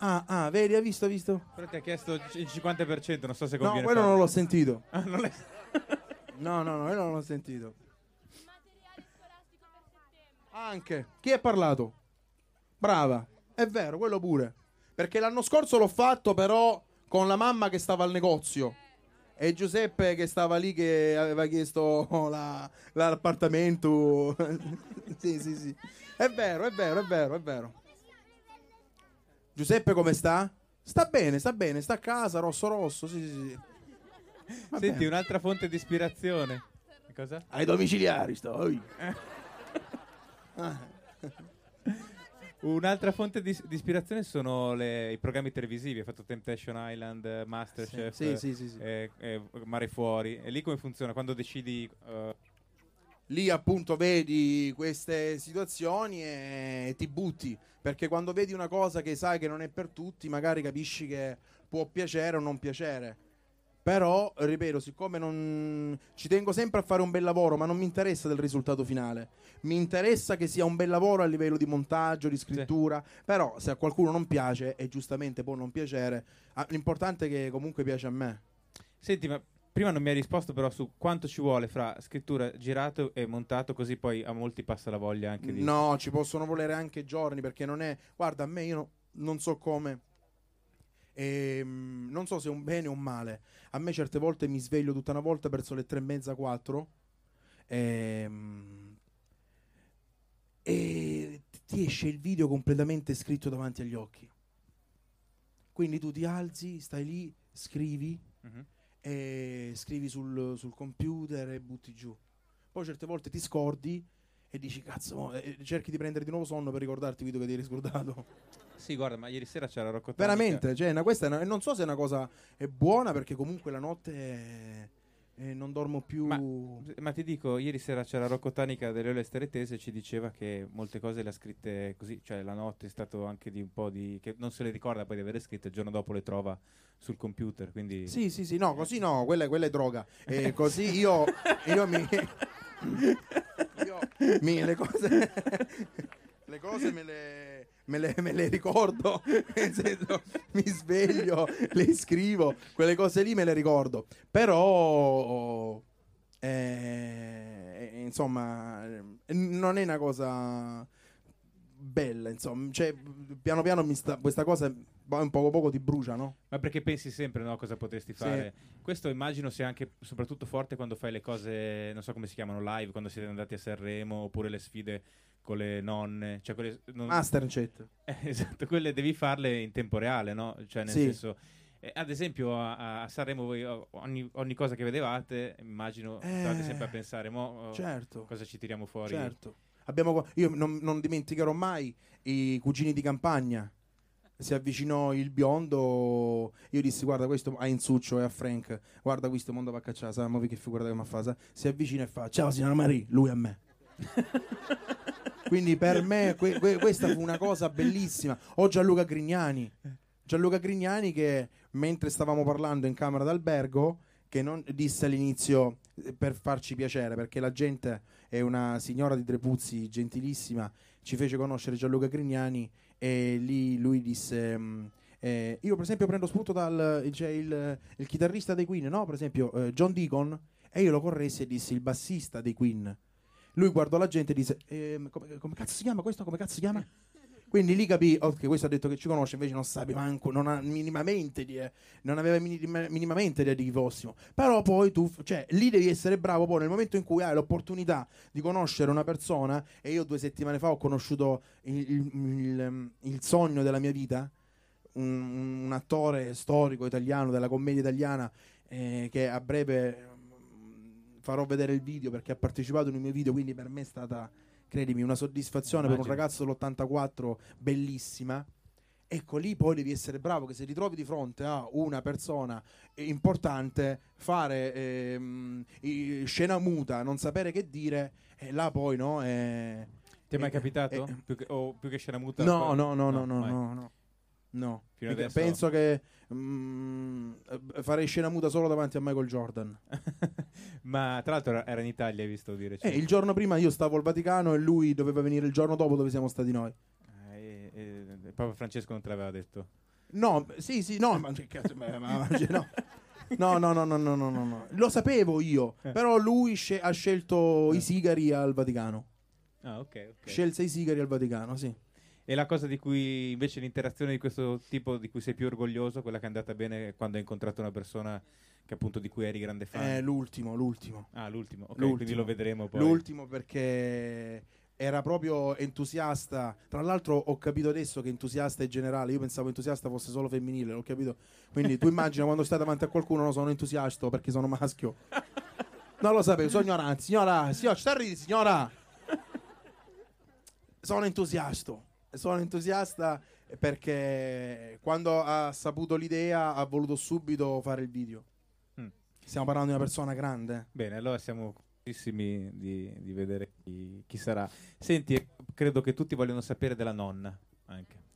Ah, ah, vedi, hai visto, hai visto? però ti ha chiesto il 50%, non so se No, conviene. quello farlo. non l'ho sentito. Ah, non l'hai- No, no, no, quello non l'ho sentito. Anche. Chi ha parlato? Brava. È vero, quello pure. Perché l'anno scorso l'ho fatto però con la mamma che stava al negozio. E Giuseppe che stava lì che aveva chiesto la- l'appartamento. sì, sì, sì. È vero, è vero, è vero, è vero. Giuseppe come sta? Sta bene, sta bene, sta a casa, rosso rosso, sì, sì, sì. Va Senti, bene. un'altra fonte di ispirazione. Cosa? Ai domiciliari sto. oi. Un'altra fonte di, di ispirazione sono le- i programmi televisivi. Hai fatto Temptation Island, eh, Masterchef, Sì, sì, sì, sì. eh, eh, Mare Fuori. E lì come funziona? Quando decidi... eh, lì appunto vedi queste situazioni e ti butti perché quando vedi una cosa che sai che non è per tutti magari capisci che può piacere o non piacere. Però ripeto siccome non ci tengo sempre a fare un bel lavoro ma non mi interessa del risultato finale. Mi interessa che sia un bel lavoro a livello di montaggio di scrittura. Però se a qualcuno non piace e giustamente può non piacere ah, l'importante è che comunque piace a me. Senti, ma prima non mi hai risposto però su quanto ci vuole fra scrittura girato e montato, così poi a molti passa la voglia anche di... No, ci possono volere anche giorni perché non è. Guarda, a me io no- non so come. Ehm, non so se è un bene o un male. A me certe volte mi sveglio tutta una volta verso le tre e mezza, quattro. Ehm, e ti esce il video completamente scritto davanti agli occhi. Quindi tu ti alzi, stai lì, scrivi Mhm. E scrivi sul, sul computer e butti giù. Poi certe volte ti scordi e dici cazzo, mo", e cerchi di prendere di nuovo sonno per ricordarti video che ti eri scordato. Sì, guarda, ma ieri sera c'era Rocco. Veramente, cioè, una- questa è una- non so se è una cosa è buona perché comunque la notte eh, eh, non dormo più. Ma- Ma ti dico, ieri sera c'era Rocco Tanica delle Ole Steretese e ci diceva che molte cose le ha scritte così, cioè la notte è stato anche di un po' di... che non se le ricorda poi di aver scritte, il giorno dopo le trova sul computer, quindi... Sì, sì, sì, no, così no, quella, quella è droga. E così io, io mi. Io mi- le cose. Le cose me le, me le- me le ricordo, nel senso, mi sveglio, le scrivo, quelle cose lì me le ricordo. Però, eh, insomma, non è una cosa bella, insomma, cioè, piano piano mi sta, questa cosa un poco poco ti brucia, no? Ma perché pensi sempre no, cosa potresti fare? Questo immagino sia anche soprattutto forte quando fai le cose, non so come si chiamano, live, quando siete andati a Sanremo oppure le sfide con le nonne, cioè quelle non... Master chat. Eh, esatto, quelle devi farle in tempo reale, no? Cioè nel Sì. senso eh, ad esempio a, a Sanremo voi ogni, ogni cosa che vedevate, immagino state Eh, sempre a pensare, mo oh, Certo. cosa ci tiriamo fuori? Certo. Abbiamo io non, non dimenticherò mai i cugini di campagna. Si avvicinò il biondo. Io dissi: Guarda, questo a Insuccio e a Frank. Guarda, questo mondo va a cacciare. Sappiamo che figura che mi fa. sa?" Si avvicina e fa: Ciao, signora Marie. Lui a me. Quindi per me que- que- questa fu una cosa bellissima. O Gianluca Grignani. Gianluca Grignani che mentre stavamo parlando in camera d'albergo che non disse all'inizio eh, per farci piacere perché la gente è una signora di Trepuzzi gentilissima ci fece conoscere Gianluca Grignani e lì lui disse mm, eh, io per esempio prendo spunto dal c'è il, il chitarrista dei Queen no per esempio eh, John Deacon e io lo corressi e dissi il bassista dei Queen lui guardò la gente e disse ehm, come, come cazzo si chiama questo come cazzo si chiama quindi lì capì, ok, questo ha detto che ci conosce, invece non sapeva manco, non ha minimamente di, non aveva minima- minimamente idea di chi fossimo. Però poi tu, cioè, lì devi essere bravo poi nel momento in cui hai l'opportunità di conoscere una persona, e io due settimane fa ho conosciuto il, il- il- il sogno della mia vita, un, un attore storico italiano della commedia italiana eh, che a breve farò vedere il video perché ha partecipato nei miei video, quindi per me è stata credimi, una soddisfazione per un Immagino. ragazzo dell'84 bellissima. Ecco lì poi devi essere bravo che se ti trovi di fronte a una persona importante, fare ehm, scena muta, non sapere che dire, e là poi no. eh, Ti è mai capitato? più che, o più che scena muta? no, no, no, no, no, no, no. Adesso- penso che mm, eh, farei scena muta solo davanti a Michael Jordan. Ma tra l'altro era- in Italia, hai visto dire. Eh, il giorno prima io stavo al Vaticano e lui doveva venire il giorno dopo dove siamo stati noi. Eh, eh, eh, Papa Francesco non te l'aveva detto. No, sì, sì, no, ma che cazzo, ma- ma- ma- cioè, no. No, no, no, no, no, no, no. Lo sapevo io, Eh. però lui sce- ha scelto Eh. i sigari al Vaticano. Ah, ok, ok. Scelse i sigari al Vaticano, sì. E la cosa di cui invece l'interazione di questo tipo di cui sei più orgoglioso, quella che è andata bene quando hai incontrato una persona che appunto di cui eri grande fan. Eh, l'ultimo, l'ultimo. ah, l'ultimo. Ok, l'ultimo. quindi lo vedremo poi. L'ultimo perché era proprio entusiasta. Tra l'altro ho capito adesso che entusiasta è generale. Io pensavo entusiasta fosse solo femminile, l'ho capito. Quindi tu immagina quando stai davanti a qualcuno, no, sono entusiasta perché sono maschio. Non lo sapevo, sono ignorante. Signora, signora, ci sta signora. Sono entusiasta. Sono entusiasta perché quando ha saputo l'idea ha voluto subito fare il video. Mm. Stiamo parlando di una persona grande. Bene, allora siamo curiosissimi di, di vedere chi, chi sarà. Senti, credo che tutti vogliono sapere della nonna anche.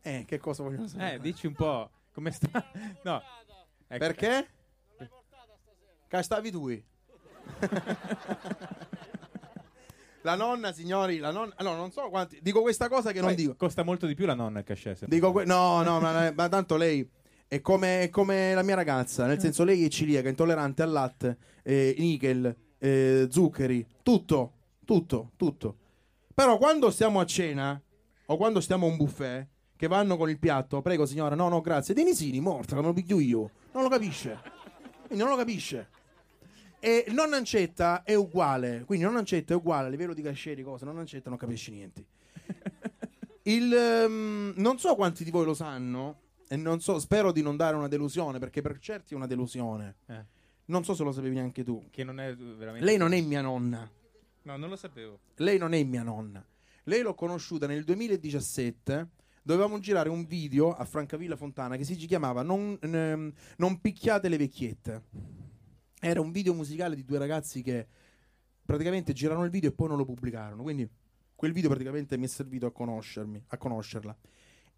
Eh, che cosa vogliono sapere? Eh, dici un po' come sta. No. Ecco. Perché? Che stavi tu? la nonna, signori, la nonna. No, non so quanti. Dico questa cosa che non Poi dico. Costa molto di più la nonna il cachet. Dico que- no, no, ma, ma tanto lei è come, è come la mia ragazza. Nel senso, lei è celiaca, intollerante al latte, eh, nickel, eh, zuccheri, tutto, tutto, tutto. Però quando stiamo a cena o quando stiamo a un buffet che vanno con il piatto, prego signora, no, no, grazie. Denisini, morta, me lo piglio io. Non lo capisce. Quindi non lo capisce. E nonna Ancetta è uguale, quindi nonna Ancetta è uguale a livello di cachet di cose, nonna Ancetta non capisce niente. Il, ehm, non so quanti di voi lo sanno, e non so, spero di non dare una delusione, perché per certi è una delusione. Eh, Non so se lo sapevi neanche tu. che non è veramente. Lei non è mia nonna. No, non lo sapevo. Lei non è mia nonna. Lei l'ho conosciuta nel 2017. Dovevamo girare un video a Francavilla Fontana che si chiamava Non, ehm, non picchiate le vecchiette. Era un video musicale di due ragazzi che praticamente girarono il video e poi non lo pubblicarono. Quindi quel video praticamente mi è servito a conoscermi, a conoscerla.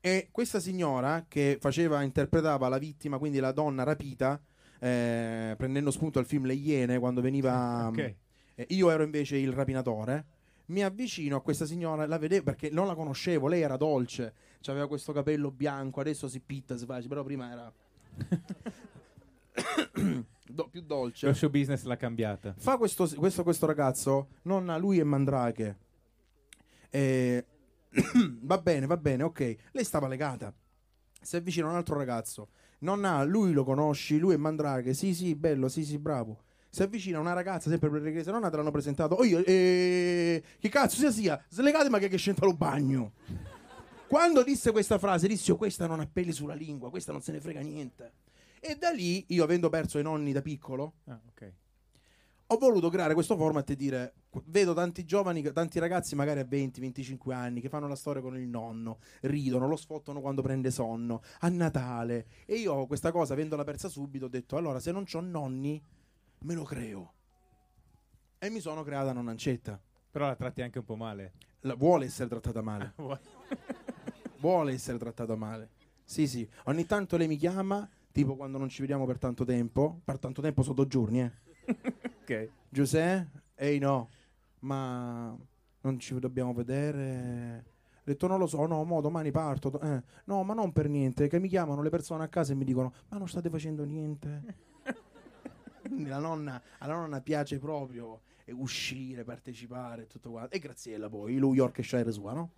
E questa signora che faceva, interpretava la vittima, quindi la donna rapita, eh, prendendo spunto al film Le Iene, quando veniva. Ok. eh, io ero invece il rapinatore. Mi avvicino a questa signora, la vedevo perché non la conoscevo, lei era dolce, aveva questo capello bianco, adesso si pitta, si face, però prima era do- più dolce. Lo show business l'ha cambiata. Fa questo, questo, questo ragazzo, nonna, lui è Mandrake. Eh, va bene, va bene, ok. Lei stava legata. Si avvicina un altro ragazzo. Non ha, lui lo conosci, lui è Mandraghe. Sì, sì, bello, sì, sì, bravo. Si avvicina una ragazza, sempre per l'egresia nonna, te l'hanno presentato. Oh, io, eh, che cazzo sia sia? Slegate ma che che scende lo bagno. Quando disse questa frase, disse: oh, Questa non ha peli sulla lingua, questa non se ne frega niente. E da lì, io avendo perso i nonni da piccolo, Ah, ok. ho voluto creare questo format e dire vedo tanti giovani, tanti ragazzi magari a 20-25 anni che fanno la storia con il nonno, ridono, lo sfottano quando prende sonno, a Natale. E io questa cosa avendola persa subito ho detto allora se non ho nonni me lo creo. E mi sono creata nonnancetta. Però la tratti anche un po' male. La- vuole essere trattata male. Vuole essere trattata male. Sì sì. Ogni tanto lei mi chiama tipo quando non ci vediamo per tanto tempo per tanto tempo sono due giorni eh ok. Giuseppe? Ehi no, ma non ci dobbiamo vedere. Ho detto non lo so, no, mo domani parto. Eh, no, ma non per niente, che mi chiamano le persone a casa e mi dicono ma non state facendo niente. Quindi la nonna, alla nonna piace proprio eh, uscire, partecipare, tutto quanto. E Graziella poi, lo Yorkshire sua, no?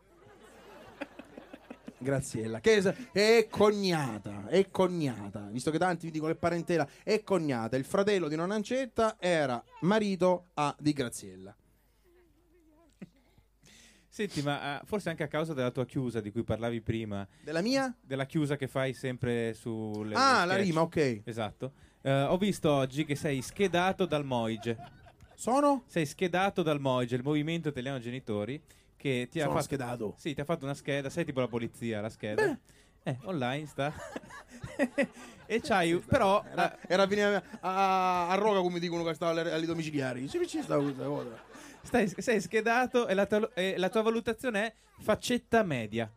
Graziella, che è cognata, è cognata, visto che tanti mi dicono che è parentela, è cognata. Il fratello di Nonancetta era marito a, di Graziella. Senti, ma ah, forse anche a causa della tua chiusa di cui parlavi prima, Della mia? della chiusa che fai sempre sulle ah, la rima, ok. Esatto. Eh, ho visto oggi che sei schedato dal Moige. Sono? Sei schedato dal Moige, il Movimento Italiano Genitori, che ti ha Sono fatto schedato. Sì, ti ha fatto una scheda, sei tipo la polizia, la scheda. Eh, online sta. e c'hai però Era, era a venire a, a Roga come dicono che stava alle, domiciliari. Sì, ci stava questa cosa. Stai, sei schedato e la, tua, e la tua valutazione è faccetta media.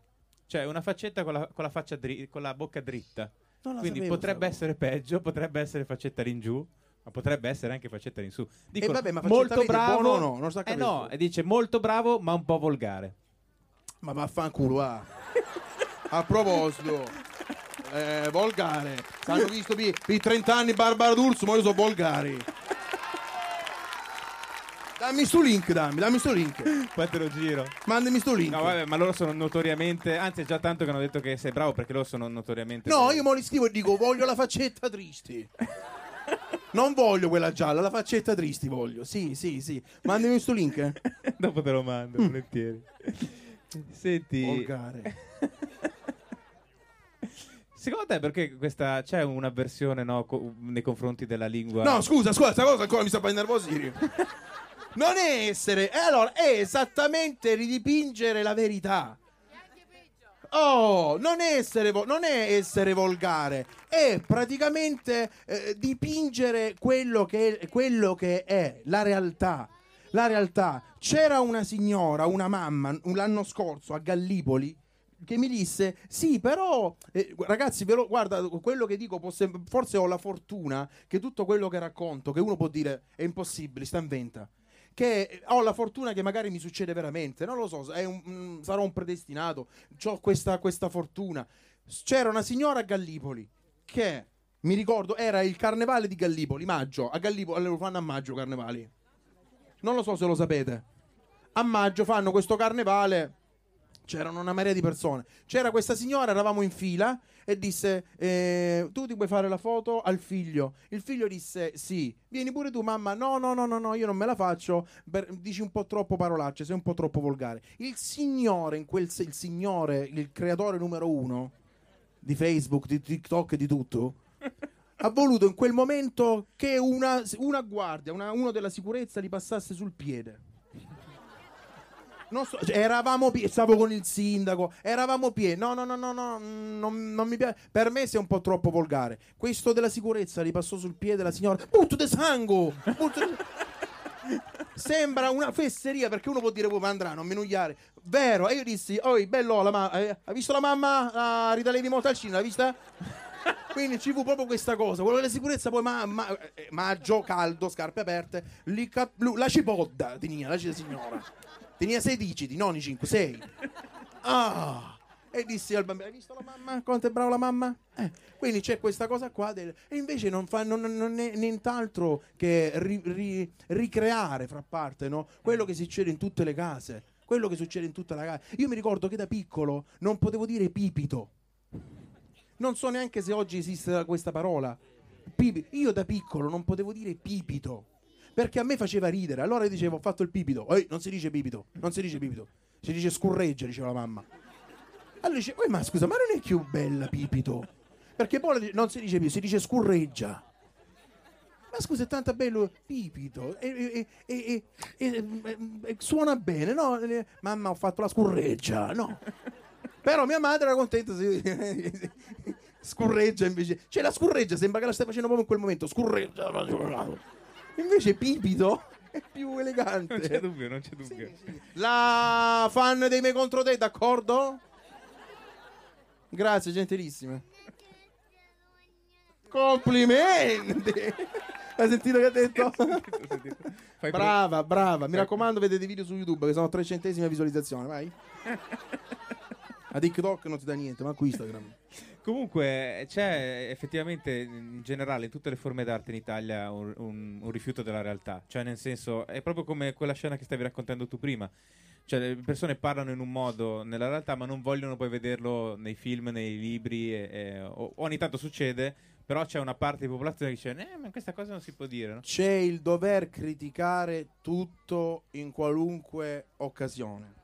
Cioè una faccetta con la, con la faccia dri- con la bocca dritta. Quindi sapevo potrebbe sta essere peggio, potrebbe essere faccetta in giù, ma potrebbe essere anche faccetta in su. Dicono, vabbè, ma molto bravo. buono no? Non sta eh no, e dice molto bravo, ma un po' volgare. Ma vaffanculo, va. A proposito, eh, volgare. Hanno visto per, per 30 anni Barbara D'Urso, ma io sono volgari. Dammi sto link, dammi, dammi sto link. Poi te lo giro. Mandami sto link. No, vabbè, ma loro sono notoriamente. Anzi, è già tanto che hanno detto che sei bravo perché loro sono notoriamente. No, io mo li scrivo e dico voglio la faccetta tristi. Non voglio quella gialla, la faccetta tristi voglio. Sì, sì, sì. Mandami sto link. eh. Dopo te lo mando, volentieri. Senti, Volgare. secondo te perché questa c'è un'avversione no, co- nei confronti della lingua? No, scusa, scusa, questa cosa ancora mi sta facendo nervosire. Non è essere, e allora è esattamente ridipingere la verità. Oh, non è essere, vo- non è essere volgare, è praticamente eh, dipingere quello che, quello che è la realtà. La realtà. C'era una signora, una mamma, l'anno scorso a Gallipoli che mi disse: Sì, però, eh, ragazzi, ve lo- guarda, quello che dico, sem- forse ho la fortuna che tutto quello che racconto, che uno può dire è impossibile, sta in venta. Che ho la fortuna che magari mi succede veramente, non lo so, un- mm, sarò un predestinato, ho questa, questa fortuna. C'era una signora a Gallipoli che mi ricordo era il carnevale di Gallipoli, maggio. A Gallipoli lo fanno a maggio carnevali. Non lo so se lo sapete. A maggio fanno questo carnevale. C'erano una marea di persone. C'era questa signora, eravamo in fila e disse: eh, Tu ti puoi fare la foto al figlio? Il figlio disse: Sì, vieni pure tu, mamma. No, no, no, no, no io non me la faccio. Per- dici un po' troppo parolacce, sei un po' troppo volgare. Il signore, in quel, il signore, il creatore numero uno di Facebook, di TikTok e di tutto, ha voluto in quel momento che una, una guardia, una- uno della sicurezza gli passasse sul piede. So, cioè, eravamo pieni, stavo con il sindaco, eravamo pieni. No, no, no, no, no, non, non mi piace. Per me sei un po' troppo volgare. Questo della sicurezza gli passò sul piede la signora. Butto de sangue! Butto de- Sembra una fesseria perché uno può dire come andrà, non minugliare. Vero, e io dissi, oi, bello, la ma- eh, hai visto la mamma a Rita Levi Montalcino? L'hai vista? Quindi ci fu proprio questa cosa. Quello della sicurezza, poi ma- ma- eh, maggio, caldo, scarpe aperte. Lì cap- la cipodda tenia, la signora. Tenia sei digiti, non i cinque, sei. Ah! E dissi al bambino: Hai visto la mamma? Quanto è brava la mamma? Eh, quindi c'è questa cosa qua. del- E invece non fa non, non è nient'altro che ri- ri- ricreare fra parte no? quello che succede in tutte le case. Quello che succede in tutta la casa. Io mi ricordo che da piccolo non potevo dire pipito. Non so neanche se oggi esiste questa parola. Pipi- Io da piccolo non potevo dire pipito. Perché a me faceva ridere. Allora dicevo, ho fatto il pipito. Ehi, non si dice pipito, non si dice pipito. Si dice scurreggia, diceva la mamma. Allora dice, "Uè, ma scusa, ma non è più bella pipito? Perché poi non si dice pipito, si dice scurreggia. Ma scusa, è tanto bello pipito. E- e- e- suona bene, no? Eh, Mamma, ho fatto la scurreggia, no? Però mia madre era contenta. si- scurreggia invece. Cioè, la scurreggia sembra che la stai facendo proprio in quel momento. Scurreggia. Invece pipito è più elegante. Non c'è dubbio, non c'è dubbio. La fan dei miei contro te, d'accordo? Grazie, gentilissime. Complimenti! Hai sentito che ha detto? Pro- brava, brava. Mi raccomando, vedete i video su YouTube che sono 3 centesimi a visualizzazione, vai. A TikTok non ti dà niente, ma qui Instagram. Comunque c'è effettivamente in generale in tutte le forme d'arte in Italia un, un- un rifiuto della realtà, cioè nel senso è proprio come quella scena che stavi raccontando tu prima, cioè le persone parlano in un modo nella realtà ma non vogliono poi vederlo nei film, nei libri, e- e- o, ogni tanto succede, però c'è una parte di popolazione che dice eh, ma questa cosa non si può dire, no? C'è il dover criticare tutto in qualunque occasione.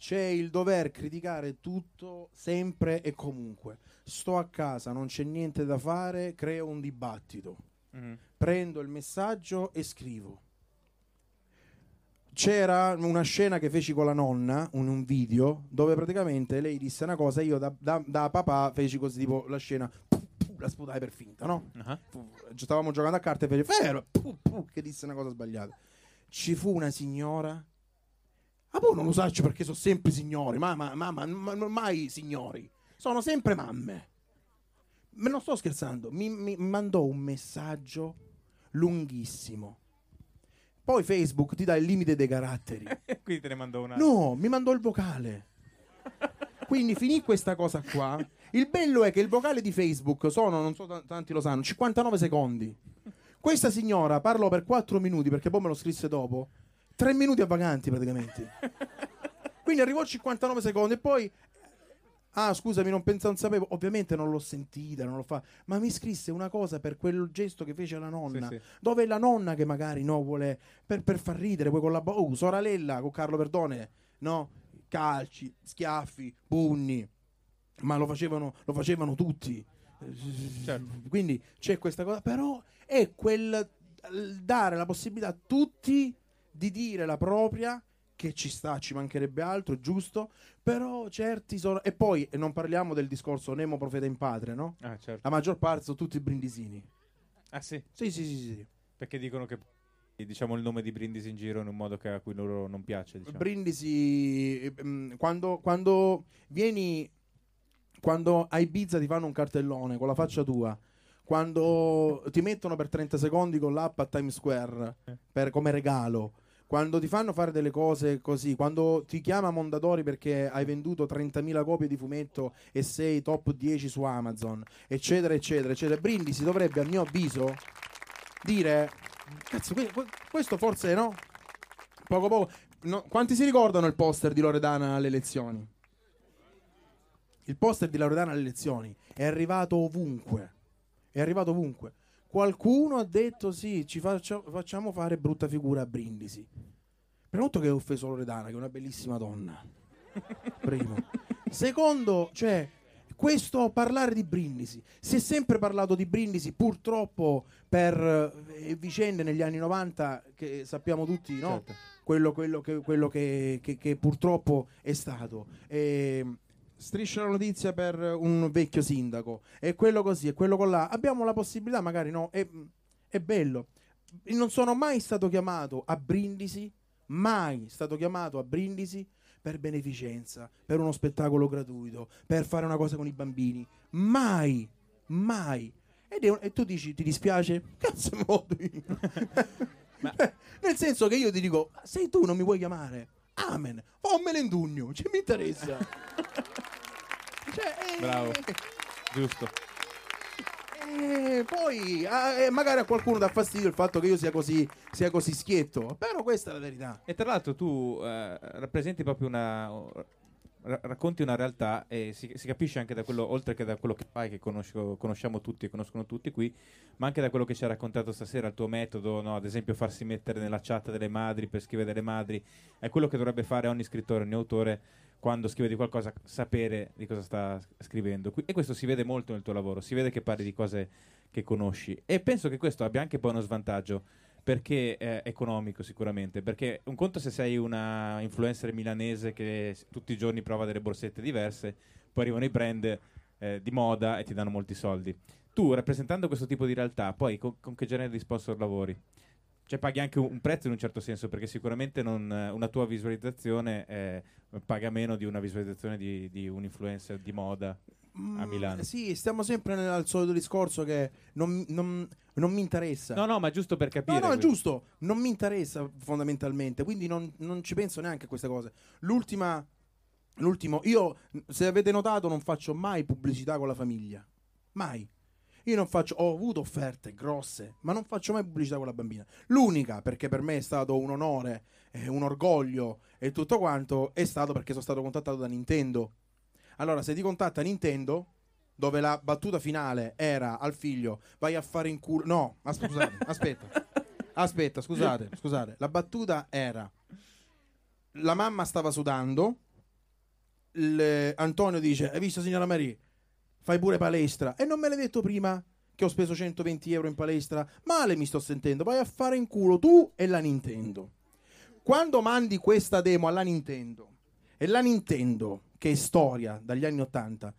C'è il dover criticare tutto sempre e comunque. Sto a casa, non c'è niente da fare, creo un dibattito. Mhm. Prendo il messaggio e scrivo. C'era una scena che feci con la nonna, un, un video, dove praticamente lei disse una cosa, io da, da- da papà feci così, tipo la scena, la sputai per finta, no? Fu- stavamo giocando a carte e fece Ferro pu, pu, che disse una cosa sbagliata ci fu una signora ah boh non lo saccio perché sono sempre signori ma, ma, ma, ma- ma- non mai signori sono sempre mamme ma non sto scherzando mi, mi mandò un messaggio lunghissimo poi Facebook ti dà il limite dei caratteri Quindi te ne mando una. No, mi mandò il vocale. Quindi finì questa cosa qua. Il bello è che il vocale di Facebook sono, non so t- tanti lo sanno, 59 secondi. Questa signora parlò per 4 minuti perché poi me lo scrisse dopo. 3 minuti a vaganti praticamente. Quindi arrivò a 59 secondi e poi Ah, scusami, non pensavo, non sapevo. Ovviamente non l'ho sentita, non lo fa. Ma mi scrisse una cosa per quel gesto che fece la nonna. Sì, sì. Dove è la nonna che magari no, vuole per, per far ridere, poi collaborare. Oh, sorella con Carlo Perdone, no? Calci, schiaffi, pugni. Ma lo facevano, lo facevano tutti. Certo. Quindi c'è questa cosa, però è quel dare la possibilità a tutti di dire la propria che ci sta, ci mancherebbe altro, giusto? Però certi sono e poi e non parliamo del discorso Nemo profeta in patria, no? Ah, certo. La maggior parte sono tutti brindisini. Ah sì, Sì, sì, sì, sì. perché dicono che diciamo il nome di Brindisi in giro in un modo che a cui loro non piace, diciamo. Brindisi eh, mm, quando, quando vieni quando a Ibiza ti fanno un cartellone con la faccia tua quando ti mettono per 30 secondi con l'app a Times Square Eh. per- come regalo quando ti fanno fare delle cose così quando ti chiama Mondadori perché hai venduto 30.000 copie di fumetto e sei top 10 su Amazon eccetera eccetera eccetera Brindisi dovrebbe a mio avviso dire cazzo que- que- questo forse no poco poco No, quanti si ricordano il poster di Loredana alle elezioni? Il poster di Loredana alle elezioni è arrivato ovunque. È arrivato ovunque. Qualcuno ha detto sì, ci faccia- facciamo fare brutta figura a Brindisi. Prima di tutto che ho offeso Loredana, che è una bellissima donna. Primo. Secondo, cioè, questo parlare di Brindisi. Si è sempre parlato di Brindisi, purtroppo per eh, vicende negli anni 90 che sappiamo tutti, no? Certo. quello, quello che, quello che- che- che purtroppo è stato. E, striscia la notizia per un vecchio sindaco, e quello così, e quello con là. Abbiamo la possibilità, magari no, è, è bello. Non sono mai stato chiamato a Brindisi, mai stato chiamato a Brindisi per beneficenza, per uno spettacolo gratuito, per fare una cosa con i bambini. Mai, mai. Un- e tu dici, ti dispiace? Cazzo. Ma- Cioè, Nel senso che io ti dico, sei tu, non mi vuoi chiamare? Amen. Fammelo in dugno, ci mi interessa. Cioè, eh, Bravo. Giusto. eh, poi ah, eh, magari a qualcuno dà fastidio il fatto che io sia così, sia così schietto, però questa è la verità. E tra l'altro tu eh, rappresenti proprio una... ra- racconti una realtà e si, si capisce anche da quello, oltre che da quello che fai, che conosco- conosciamo tutti e conoscono tutti qui, ma anche da quello che ci ha raccontato stasera, il tuo metodo, no? ad esempio farsi mettere nella chat delle madri per scrivere delle madri, è quello che dovrebbe fare ogni scrittore, ogni autore quando scrive di qualcosa, sapere di cosa sta scrivendo. E questo si vede molto nel tuo lavoro, si vede che parli di cose che conosci. E penso che questo abbia anche poi uno svantaggio, perché è economico sicuramente, perché un conto se sei una influencer milanese che tutti i giorni prova delle borsette diverse, poi arrivano i brand eh, di moda e ti danno molti soldi. Tu, rappresentando questo tipo di realtà, poi con, con che genere di sponsor lavori? Cioè paghi anche un, prezzo in un certo senso, perché sicuramente non, eh, una tua visualizzazione eh, paga meno di una visualizzazione di, di un influencer di moda. a Milano. Mm, Sì, stiamo sempre nel al solito discorso che non, non- non mi interessa. No, no, ma giusto per capire. No, no, è questo. giusto, non mi interessa fondamentalmente, quindi non, non ci penso neanche a queste cose. L'ultima, l'ultimo, io se avete notato non faccio mai pubblicità con la famiglia, mai. Io non faccio, ho avuto offerte grosse, ma non faccio mai pubblicità con la bambina. L'unica, perché per me è stato un onore, eh, un orgoglio e tutto quanto, è stato perché sono stato contattato da Nintendo. Allora, se ti contatta Nintendo, dove la battuta finale era al figlio, vai a fare in culo. No, scusate, aspetta. Aspetta, scusate, scusate. La battuta era: la mamma stava sudando. Antonio dice: Hai visto, signora Maria? Fai pure palestra. E non me l'hai detto prima che ho speso 120 euro in palestra? Male mi sto sentendo. Vai a fare in culo tu e la Nintendo. Quando mandi questa demo alla Nintendo e la Nintendo, che è storia dagli anni 80,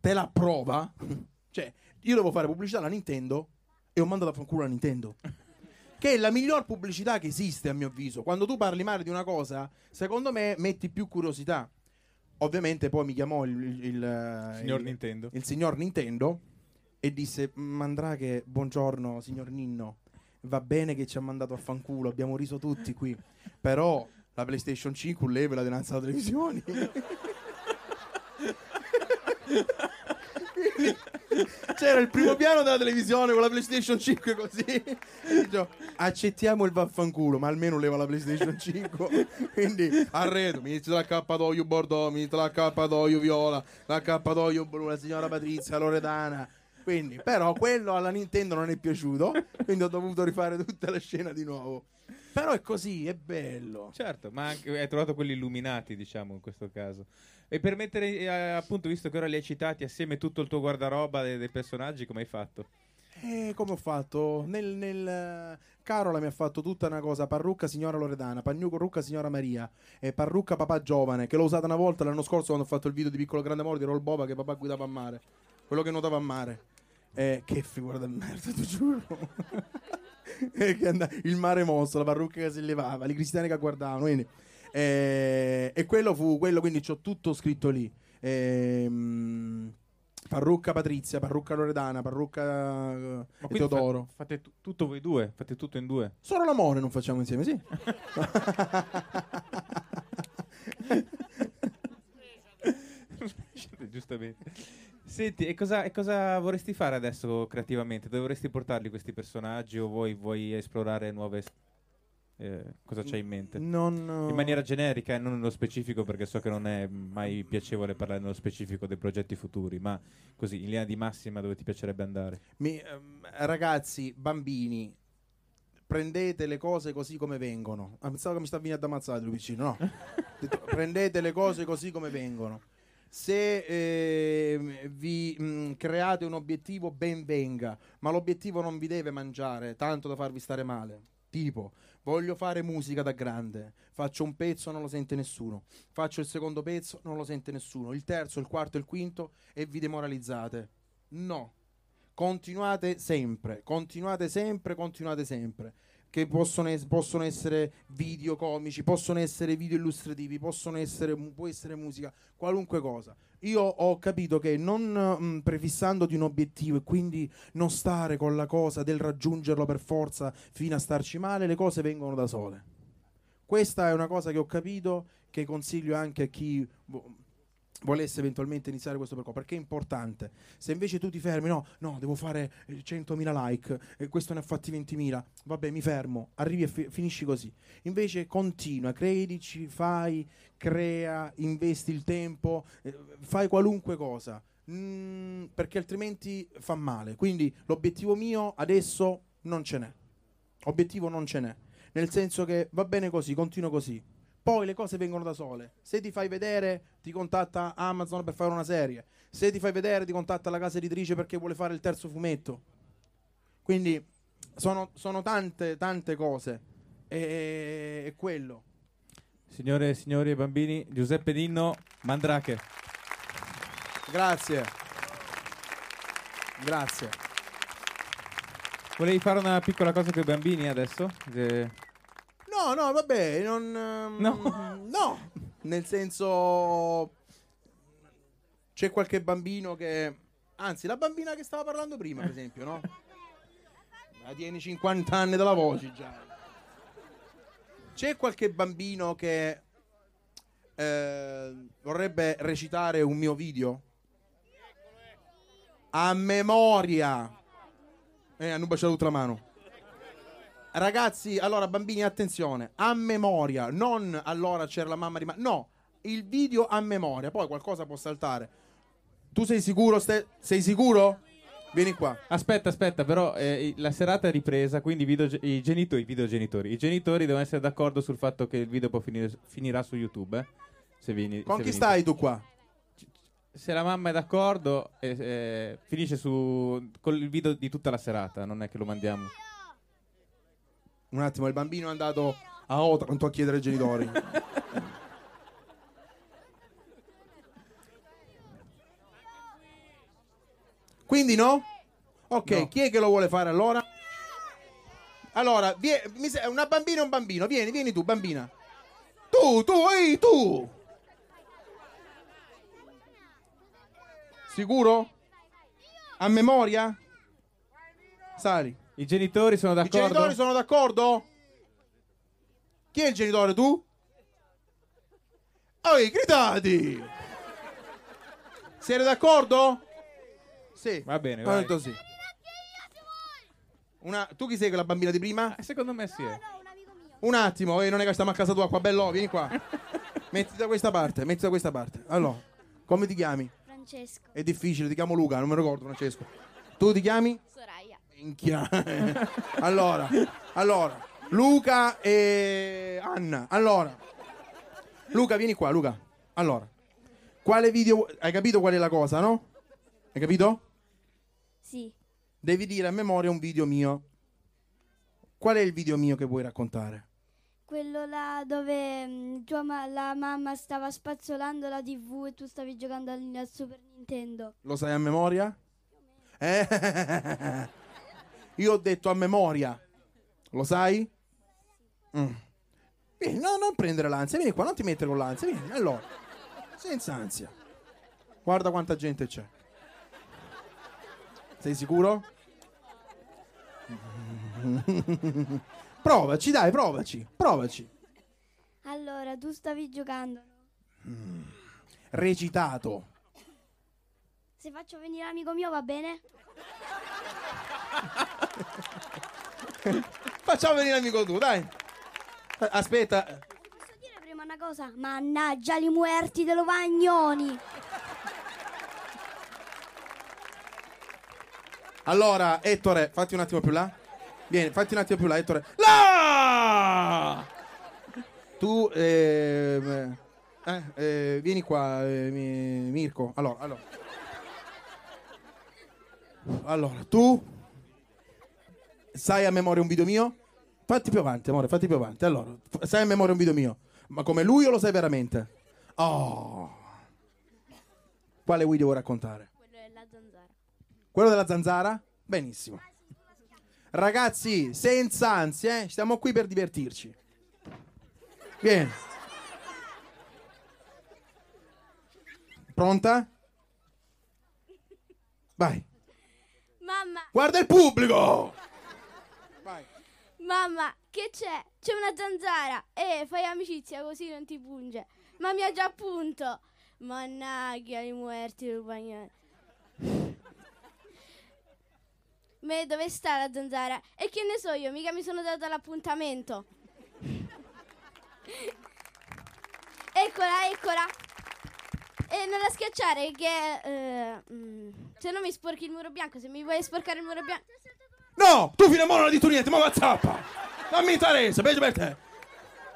te la approva, cioè io devo fare pubblicità alla Nintendo e ho mandato a fanculo la Nintendo. Che è la miglior pubblicità che esiste, a mio avviso. Quando tu parli male di una cosa, secondo me metti più curiosità. Ovviamente poi mi chiamò il, il- il- Signor il- Nintendo. signor Nintendo e disse Mandrache, buongiorno signor Ninno, va bene che ci ha mandato a fanculo, abbiamo riso tutti qui, però la PlayStation 5 leva la dinanzi alla televisione. Quindi c'era il primo piano della televisione con la PlayStation 5 così. Dicevo, accettiamo il vaffanculo, ma almeno leva la PlayStation 5. Quindi arredo, mi inizio l'accappatoio Bordeaux, mi inizio l'accappatoio Viola, l'accappatoio blu, la signora Patrizia Loredana. Quindi, però quello alla Nintendo non è piaciuto, quindi ho dovuto rifare tutta la scena di nuovo. Però è così, è bello. Certo, ma anche, hai trovato quelli illuminati, diciamo, in questo caso. E per mettere, eh, appunto, visto che ora li hai citati assieme tutto il tuo guardaroba dei, dei personaggi, come hai fatto? E come ho fatto? Nel, nel, eh, Carola mi ha fatto tutta una cosa: parrucca signora Loredana, pagnuco rucca signora Maria e parrucca papà giovane. Che l'ho usata una volta l'anno scorso quando ho fatto il video di Piccolo Grande Amore di Roll Boba che papà guidava a mare. Quello che nuotava a mare. Eh, che figura del merda, ti giuro. Eh, il mare mosso, la parrucca che si levava, i cristiani che guardavano. Quindi. Eh, e quello fu quello, quindi c'ho tutto scritto lì. Ehm, parrucca Patrizia, parrucca Loredana, parrucca Ma e Teodoro. fa- fate tu- tutto voi due, fate tutto in due. Solo l'amore non facciamo insieme, sì. Giustamente. Senti, e cosa, e cosa vorresti fare adesso creativamente? Dove vorresti portarli questi personaggi o vuoi, vuoi esplorare nuove... eh, cosa c'hai in mente? Non, In maniera generica e non nello specifico, perché so che non è mai piacevole parlare nello specifico dei progetti futuri, ma così, in linea di massima, dove ti piacerebbe andare? Mi- ehm, ragazzi, bambini, prendete le cose così come vengono. Ah, pensavo che mi sta venendo ad ammazzare lui vicino, no. Detto, prendete le cose così come vengono. Se ehm, vi mh, create un obiettivo, ben venga, ma l'obiettivo non vi deve mangiare tanto da farvi stare male. Tipo, voglio fare musica da grande, faccio un pezzo, non lo sente nessuno. Faccio il secondo pezzo, non lo sente nessuno. Il terzo, il quarto, il quinto e vi demoralizzate. No, continuate sempre, continuate sempre, continuate sempre. Che possono, es- possono essere video comici, possono essere video illustrativi, possono essere, può essere musica, qualunque cosa. Io ho capito che non mm, prefissandoti un obiettivo e quindi non stare con la cosa del raggiungerlo per forza fino a starci male, le cose vengono da sole. Questa è una cosa che ho capito, che consiglio anche a chi vo- volesse eventualmente iniziare questo percorso perché è importante. Se invece tu ti fermi no no devo fare eh, 100.000 like e questo ne ha fatti 20.000 vabbè mi fermo arrivi e fi- finisci così. Invece continua credici fai crea investi il tempo eh, fai qualunque cosa Mm, perché altrimenti fa male. Quindi l'obiettivo mio adesso non ce n'è. Obiettivo non ce n'è. Nel senso che va bene così continuo così poi le cose vengono da sole. Se ti fai vedere, ti contatta Amazon per fare una serie. Se ti fai vedere, ti contatta la casa editrice perché vuole fare il terzo fumetto. Quindi sono, sono tante, tante cose. E è quello. Signore e signori e bambini, Giuseppe Dinno, Mandrake. Grazie. Grazie. Volevi fare una piccola cosa con i bambini adesso? Eh, No, no, vabbè, non... ehm, No. no. Nel senso... C'è qualche bambino che... Anzi, la bambina che stava parlando prima, per esempio, no? Ma tieni 50 anni dalla voce già. C'è qualche bambino che eh, vorrebbe recitare un mio video? A memoria. Eh, hanno baciato tutta la mano. Ragazzi, allora bambini, attenzione, a memoria, non allora c'era la mamma di ma no, il video a memoria, poi qualcosa può saltare. Tu sei sicuro? Ste- sei sicuro? Vieni qua. Aspetta, aspetta, però eh, la serata è ripresa, quindi i, video- i genitori, i videogenitori, i genitori devono essere d'accordo sul fatto che il video poi finire- finirà su YouTube. eh, Se vieni, Con se chi venite. stai tu qua? Se la mamma è d'accordo, eh, eh, finisce su con il video di tutta la serata, non è che lo mandiamo. Un attimo, il bambino è andato a Otranto a chiedere ai genitori. Quindi no? Ok, No. chi è che lo vuole fare allora? Allora, vie- una bambina e un bambino, vieni, vieni tu, bambina. Tu, tu, ehi, tu. Sicuro? A memoria? Sali. I genitori sono I d'accordo? genitori sono d'accordo? Chi è il genitore, tu? Ehi, gridati! Siete d'accordo? Sì. Va bene, vai. detto sì. Una, tu chi sei quella bambina di prima? Eh, Secondo me sì. eh. Un attimo, eh, non è che stiamo a casa tua qua, bello, vieni qua. metti da questa parte, metti da questa parte. Allora, come ti chiami? Francesco. È difficile, ti chiamo Luca, non mi ricordo, Francesco. Tu ti chiami? Soraya. Minchia. allora, allora, Luca e Anna. Allora, Luca, vieni qua, Luca. Allora, quale video... Hai capito qual è la cosa, no? Hai capito? Sì. Devi dire a memoria un video mio. Qual è il video mio che vuoi raccontare? Quello là dove mm, tua ma- la mamma stava spazzolando la TV e tu stavi giocando al, al Super Nintendo. Lo sai a memoria? Eh? Io ho detto a memoria. Lo sai? Mm. Vieni, no, non prendere l'ansia. Vieni qua, non ti mettere con l'ansia. Vieni, allora. Senza ansia. Guarda quanta gente c'è. Sei sicuro? provaci, dai, provaci. Provaci. Allora, tu stavi giocando. no? Recitato. Se faccio venire amico mio va bene? Facciamo venire l'amico tu, dai. Eh, Aspetta. Posso dire prima una cosa? Mannaggia li muerti dello Vagnoni. Allora, Ettore, fatti un attimo più là. Vieni, fatti un attimo più là, Ettore. Là! Tu, ehm, eh, eh, vieni qua, eh, mi- Mirko. Allora, allora. Allora, tu sai a memoria un video mio? Fatti più avanti, amore, fatti più avanti. Allora, sai a memoria un video mio? Ma come lui o lo sai veramente? Oh. Quale video vuoi raccontare? Quello della zanzara. Quello della zanzara? Benissimo. Ragazzi, senza ansie, eh? stiamo qui per divertirci. Vieni. Pronta? Vai. Mamma, Guarda il pubblico! Mamma, che c'è? C'è una zanzara. Eh, fai amicizia così non ti punge. Ma mi ha già punto. Mannaggia i muerti del bagnare. Me dove sta la zanzara? E che ne so io, mica mi sono data l'appuntamento. eccola, eccola. E non la schiacciare che eh, mm, se no mi sporchi il muro bianco, se mi vuoi sporcare il muro bianco. No, tu fino a mo non hai detto niente, ma whatsappa. Non mi interessa, peggio per te.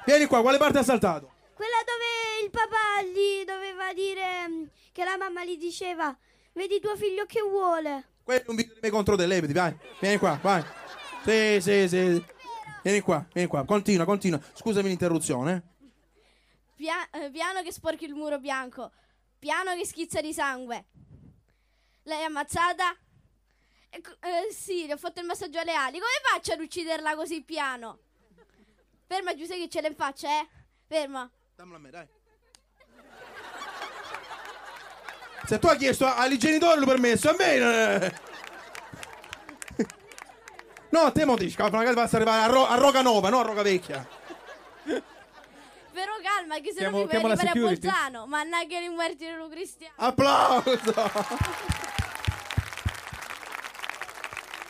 Vieni qua, quale parte ha saltato? Quella dove il papà gli doveva dire mm, che la mamma gli diceva vedi tuo figlio che vuole. Quello è un video di me contro te, levati, vai. Vieni qua, vai. Sì, sì, sì. Vieni qua, vieni qua. Continua, continua. Scusami l'interruzione. Pia- eh, piano che sporchi il muro bianco. Piano che schizza di sangue. Lei è ammazzata? Ecco, eh, sì, le ho fatto il massaggio alle ali. Come faccio ad ucciderla così piano? Ferma Giuseppe che ce l'ha in faccia, eh? Ferma. Dammela a me, dai. Se tu hai chiesto ai genitori l'ho permesso, a me... non- No, a te mo dici, magari basta arrivare a, Ro- a Roganova, no a Roga Vecchia. Però calma, che se no mi puoi arrivare a? Bolzano. Mannaggia i muerti dello cristiano. Applauso!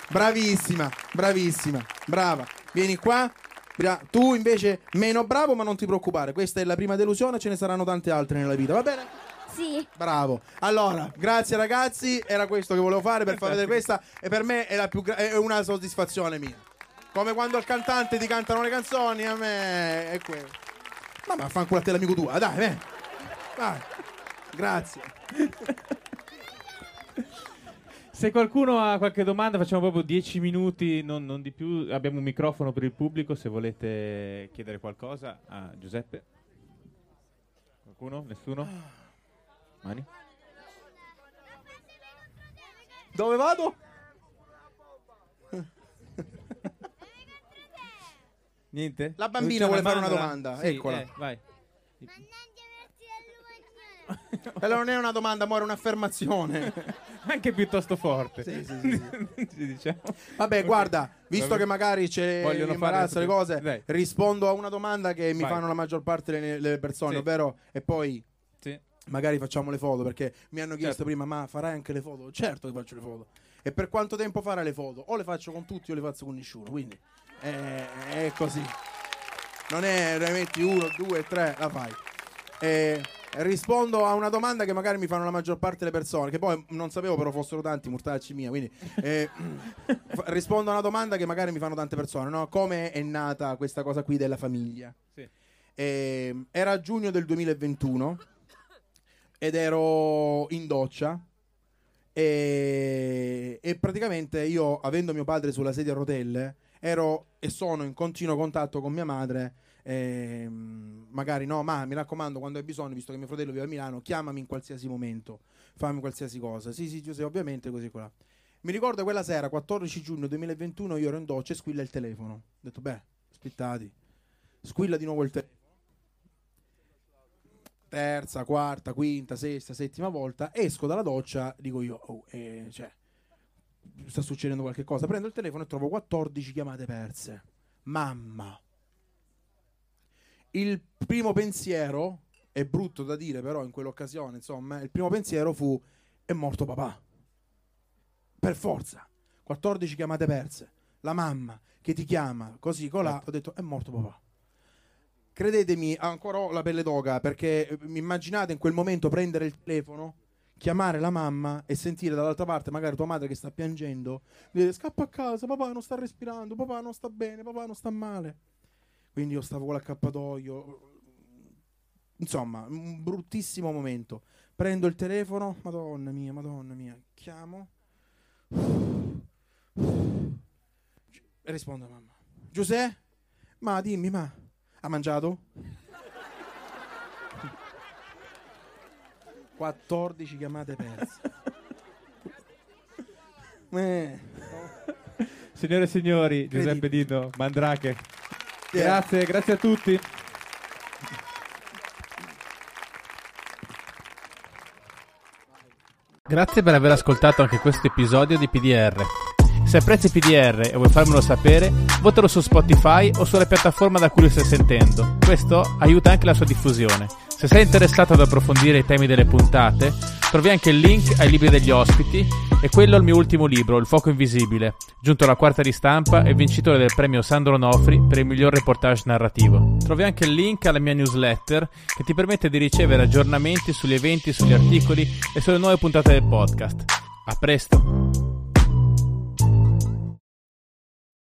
Bravissima, bravissima, brava. Vieni qua. Bra- Tu invece meno bravo, ma non ti preoccupare. Questa è la prima delusione, ce ne saranno tante altre nella vita, va bene? Sì. Bravo. Allora, grazie ragazzi, era questo che volevo fare per far vedere questa e per me è, la più gra- è una soddisfazione mia. Come quando al cantante ti cantano le canzoni, a me è quello. Ma ma fanculo a te l'amico tuo, dai, vieni. Vai. Grazie. Se qualcuno ha qualche domanda, facciamo proprio 10 minuti, non, non di più. Abbiamo un microfono per il pubblico. Se volete chiedere qualcosa a Giuseppe. Qualcuno? Nessuno? Mani? Dove vado? Niente? La bambina vuole fare una domanda, Sì, eccola. eh, vai. Quella non è una domanda, ma è un'affermazione. Anche piuttosto forte. Sì, sì, sì, sì. Ci diciamo. Vabbè, Ok. guarda, visto Vabbè. che magari c'è Vogliono imbarazzo fare- le cose, Dai. rispondo a una domanda che mi Vai. fanno la maggior parte delle, persone, ovvero e poi magari facciamo le foto perché mi hanno chiesto Certo. prima ma farai anche le foto certo che faccio le foto e per quanto tempo fare le foto o le faccio con tutti o le faccio con nessuno quindi eh, è così non è ne metti uno due tre la fai Eh, rispondo a una domanda che magari mi fanno la maggior parte delle persone che poi non sapevo però fossero tanti mortacci mia quindi eh, fa- rispondo a una domanda che magari mi fanno tante persone no? come è nata questa cosa qui della famiglia Sì. Eh, era giugno del 2021 ed ero in doccia e, e praticamente io avendo mio padre sulla sedia a rotelle ero e sono in continuo contatto con mia madre ehm, magari no ma mi raccomando quando hai bisogno visto che mio fratello vive a Milano chiamami in qualsiasi momento fammi qualsiasi cosa. Sì sì Giuseppe ovviamente così qua. Mi ricordo quella sera 14 giugno 2021 io ero in doccia e squilla il telefono. Ho detto beh aspettati squilla di nuovo il telefono. Terza, quarta, quinta, sesta, settima volta, esco dalla doccia, dico io, oh, eh, cioè, sta succedendo qualche cosa, prendo il telefono e trovo 14 chiamate perse. Mamma. Il primo pensiero, è brutto da dire però in quell'occasione, insomma, il primo pensiero fu, è morto papà. Per forza. 14 chiamate perse. La mamma che ti chiama, così, colà, ho detto, è morto papà credetemi, ancora ho la pelle d'oca perché mi immaginate in quel momento prendere il telefono, chiamare la mamma e sentire dall'altra parte magari tua madre che sta piangendo, dire scappa a casa, papà non sta respirando, papà non sta bene, papà non sta male. Quindi io stavo con l'accappatoio. Insomma, un bruttissimo momento. Prendo il telefono, madonna mia, madonna mia, chiamo. E rispondo a mamma. Giuseppe? Ma dimmi, ma ha mangiato? 14 chiamate perse. Eh, Signore e signori, Giuseppe Dino, Mandrache. Grazie, grazie a tutti. Grazie per aver ascoltato anche questo episodio di PDR. Se apprezzi PDR e vuoi farmelo sapere, votalo su Spotify o sulla piattaforma da cui lo stai sentendo. Questo aiuta anche la sua diffusione. Se sei interessato ad approfondire i temi delle puntate, trovi anche il link ai libri degli ospiti e quello al mio ultimo libro, Il fuoco invisibile, giunto alla quarta ristampa e vincitore del premio Sandro Nofri per il miglior reportage narrativo. Trovi anche il link alla mia newsletter che ti permette di ricevere aggiornamenti sugli eventi, sugli articoli e sulle nuove puntate del podcast. A presto!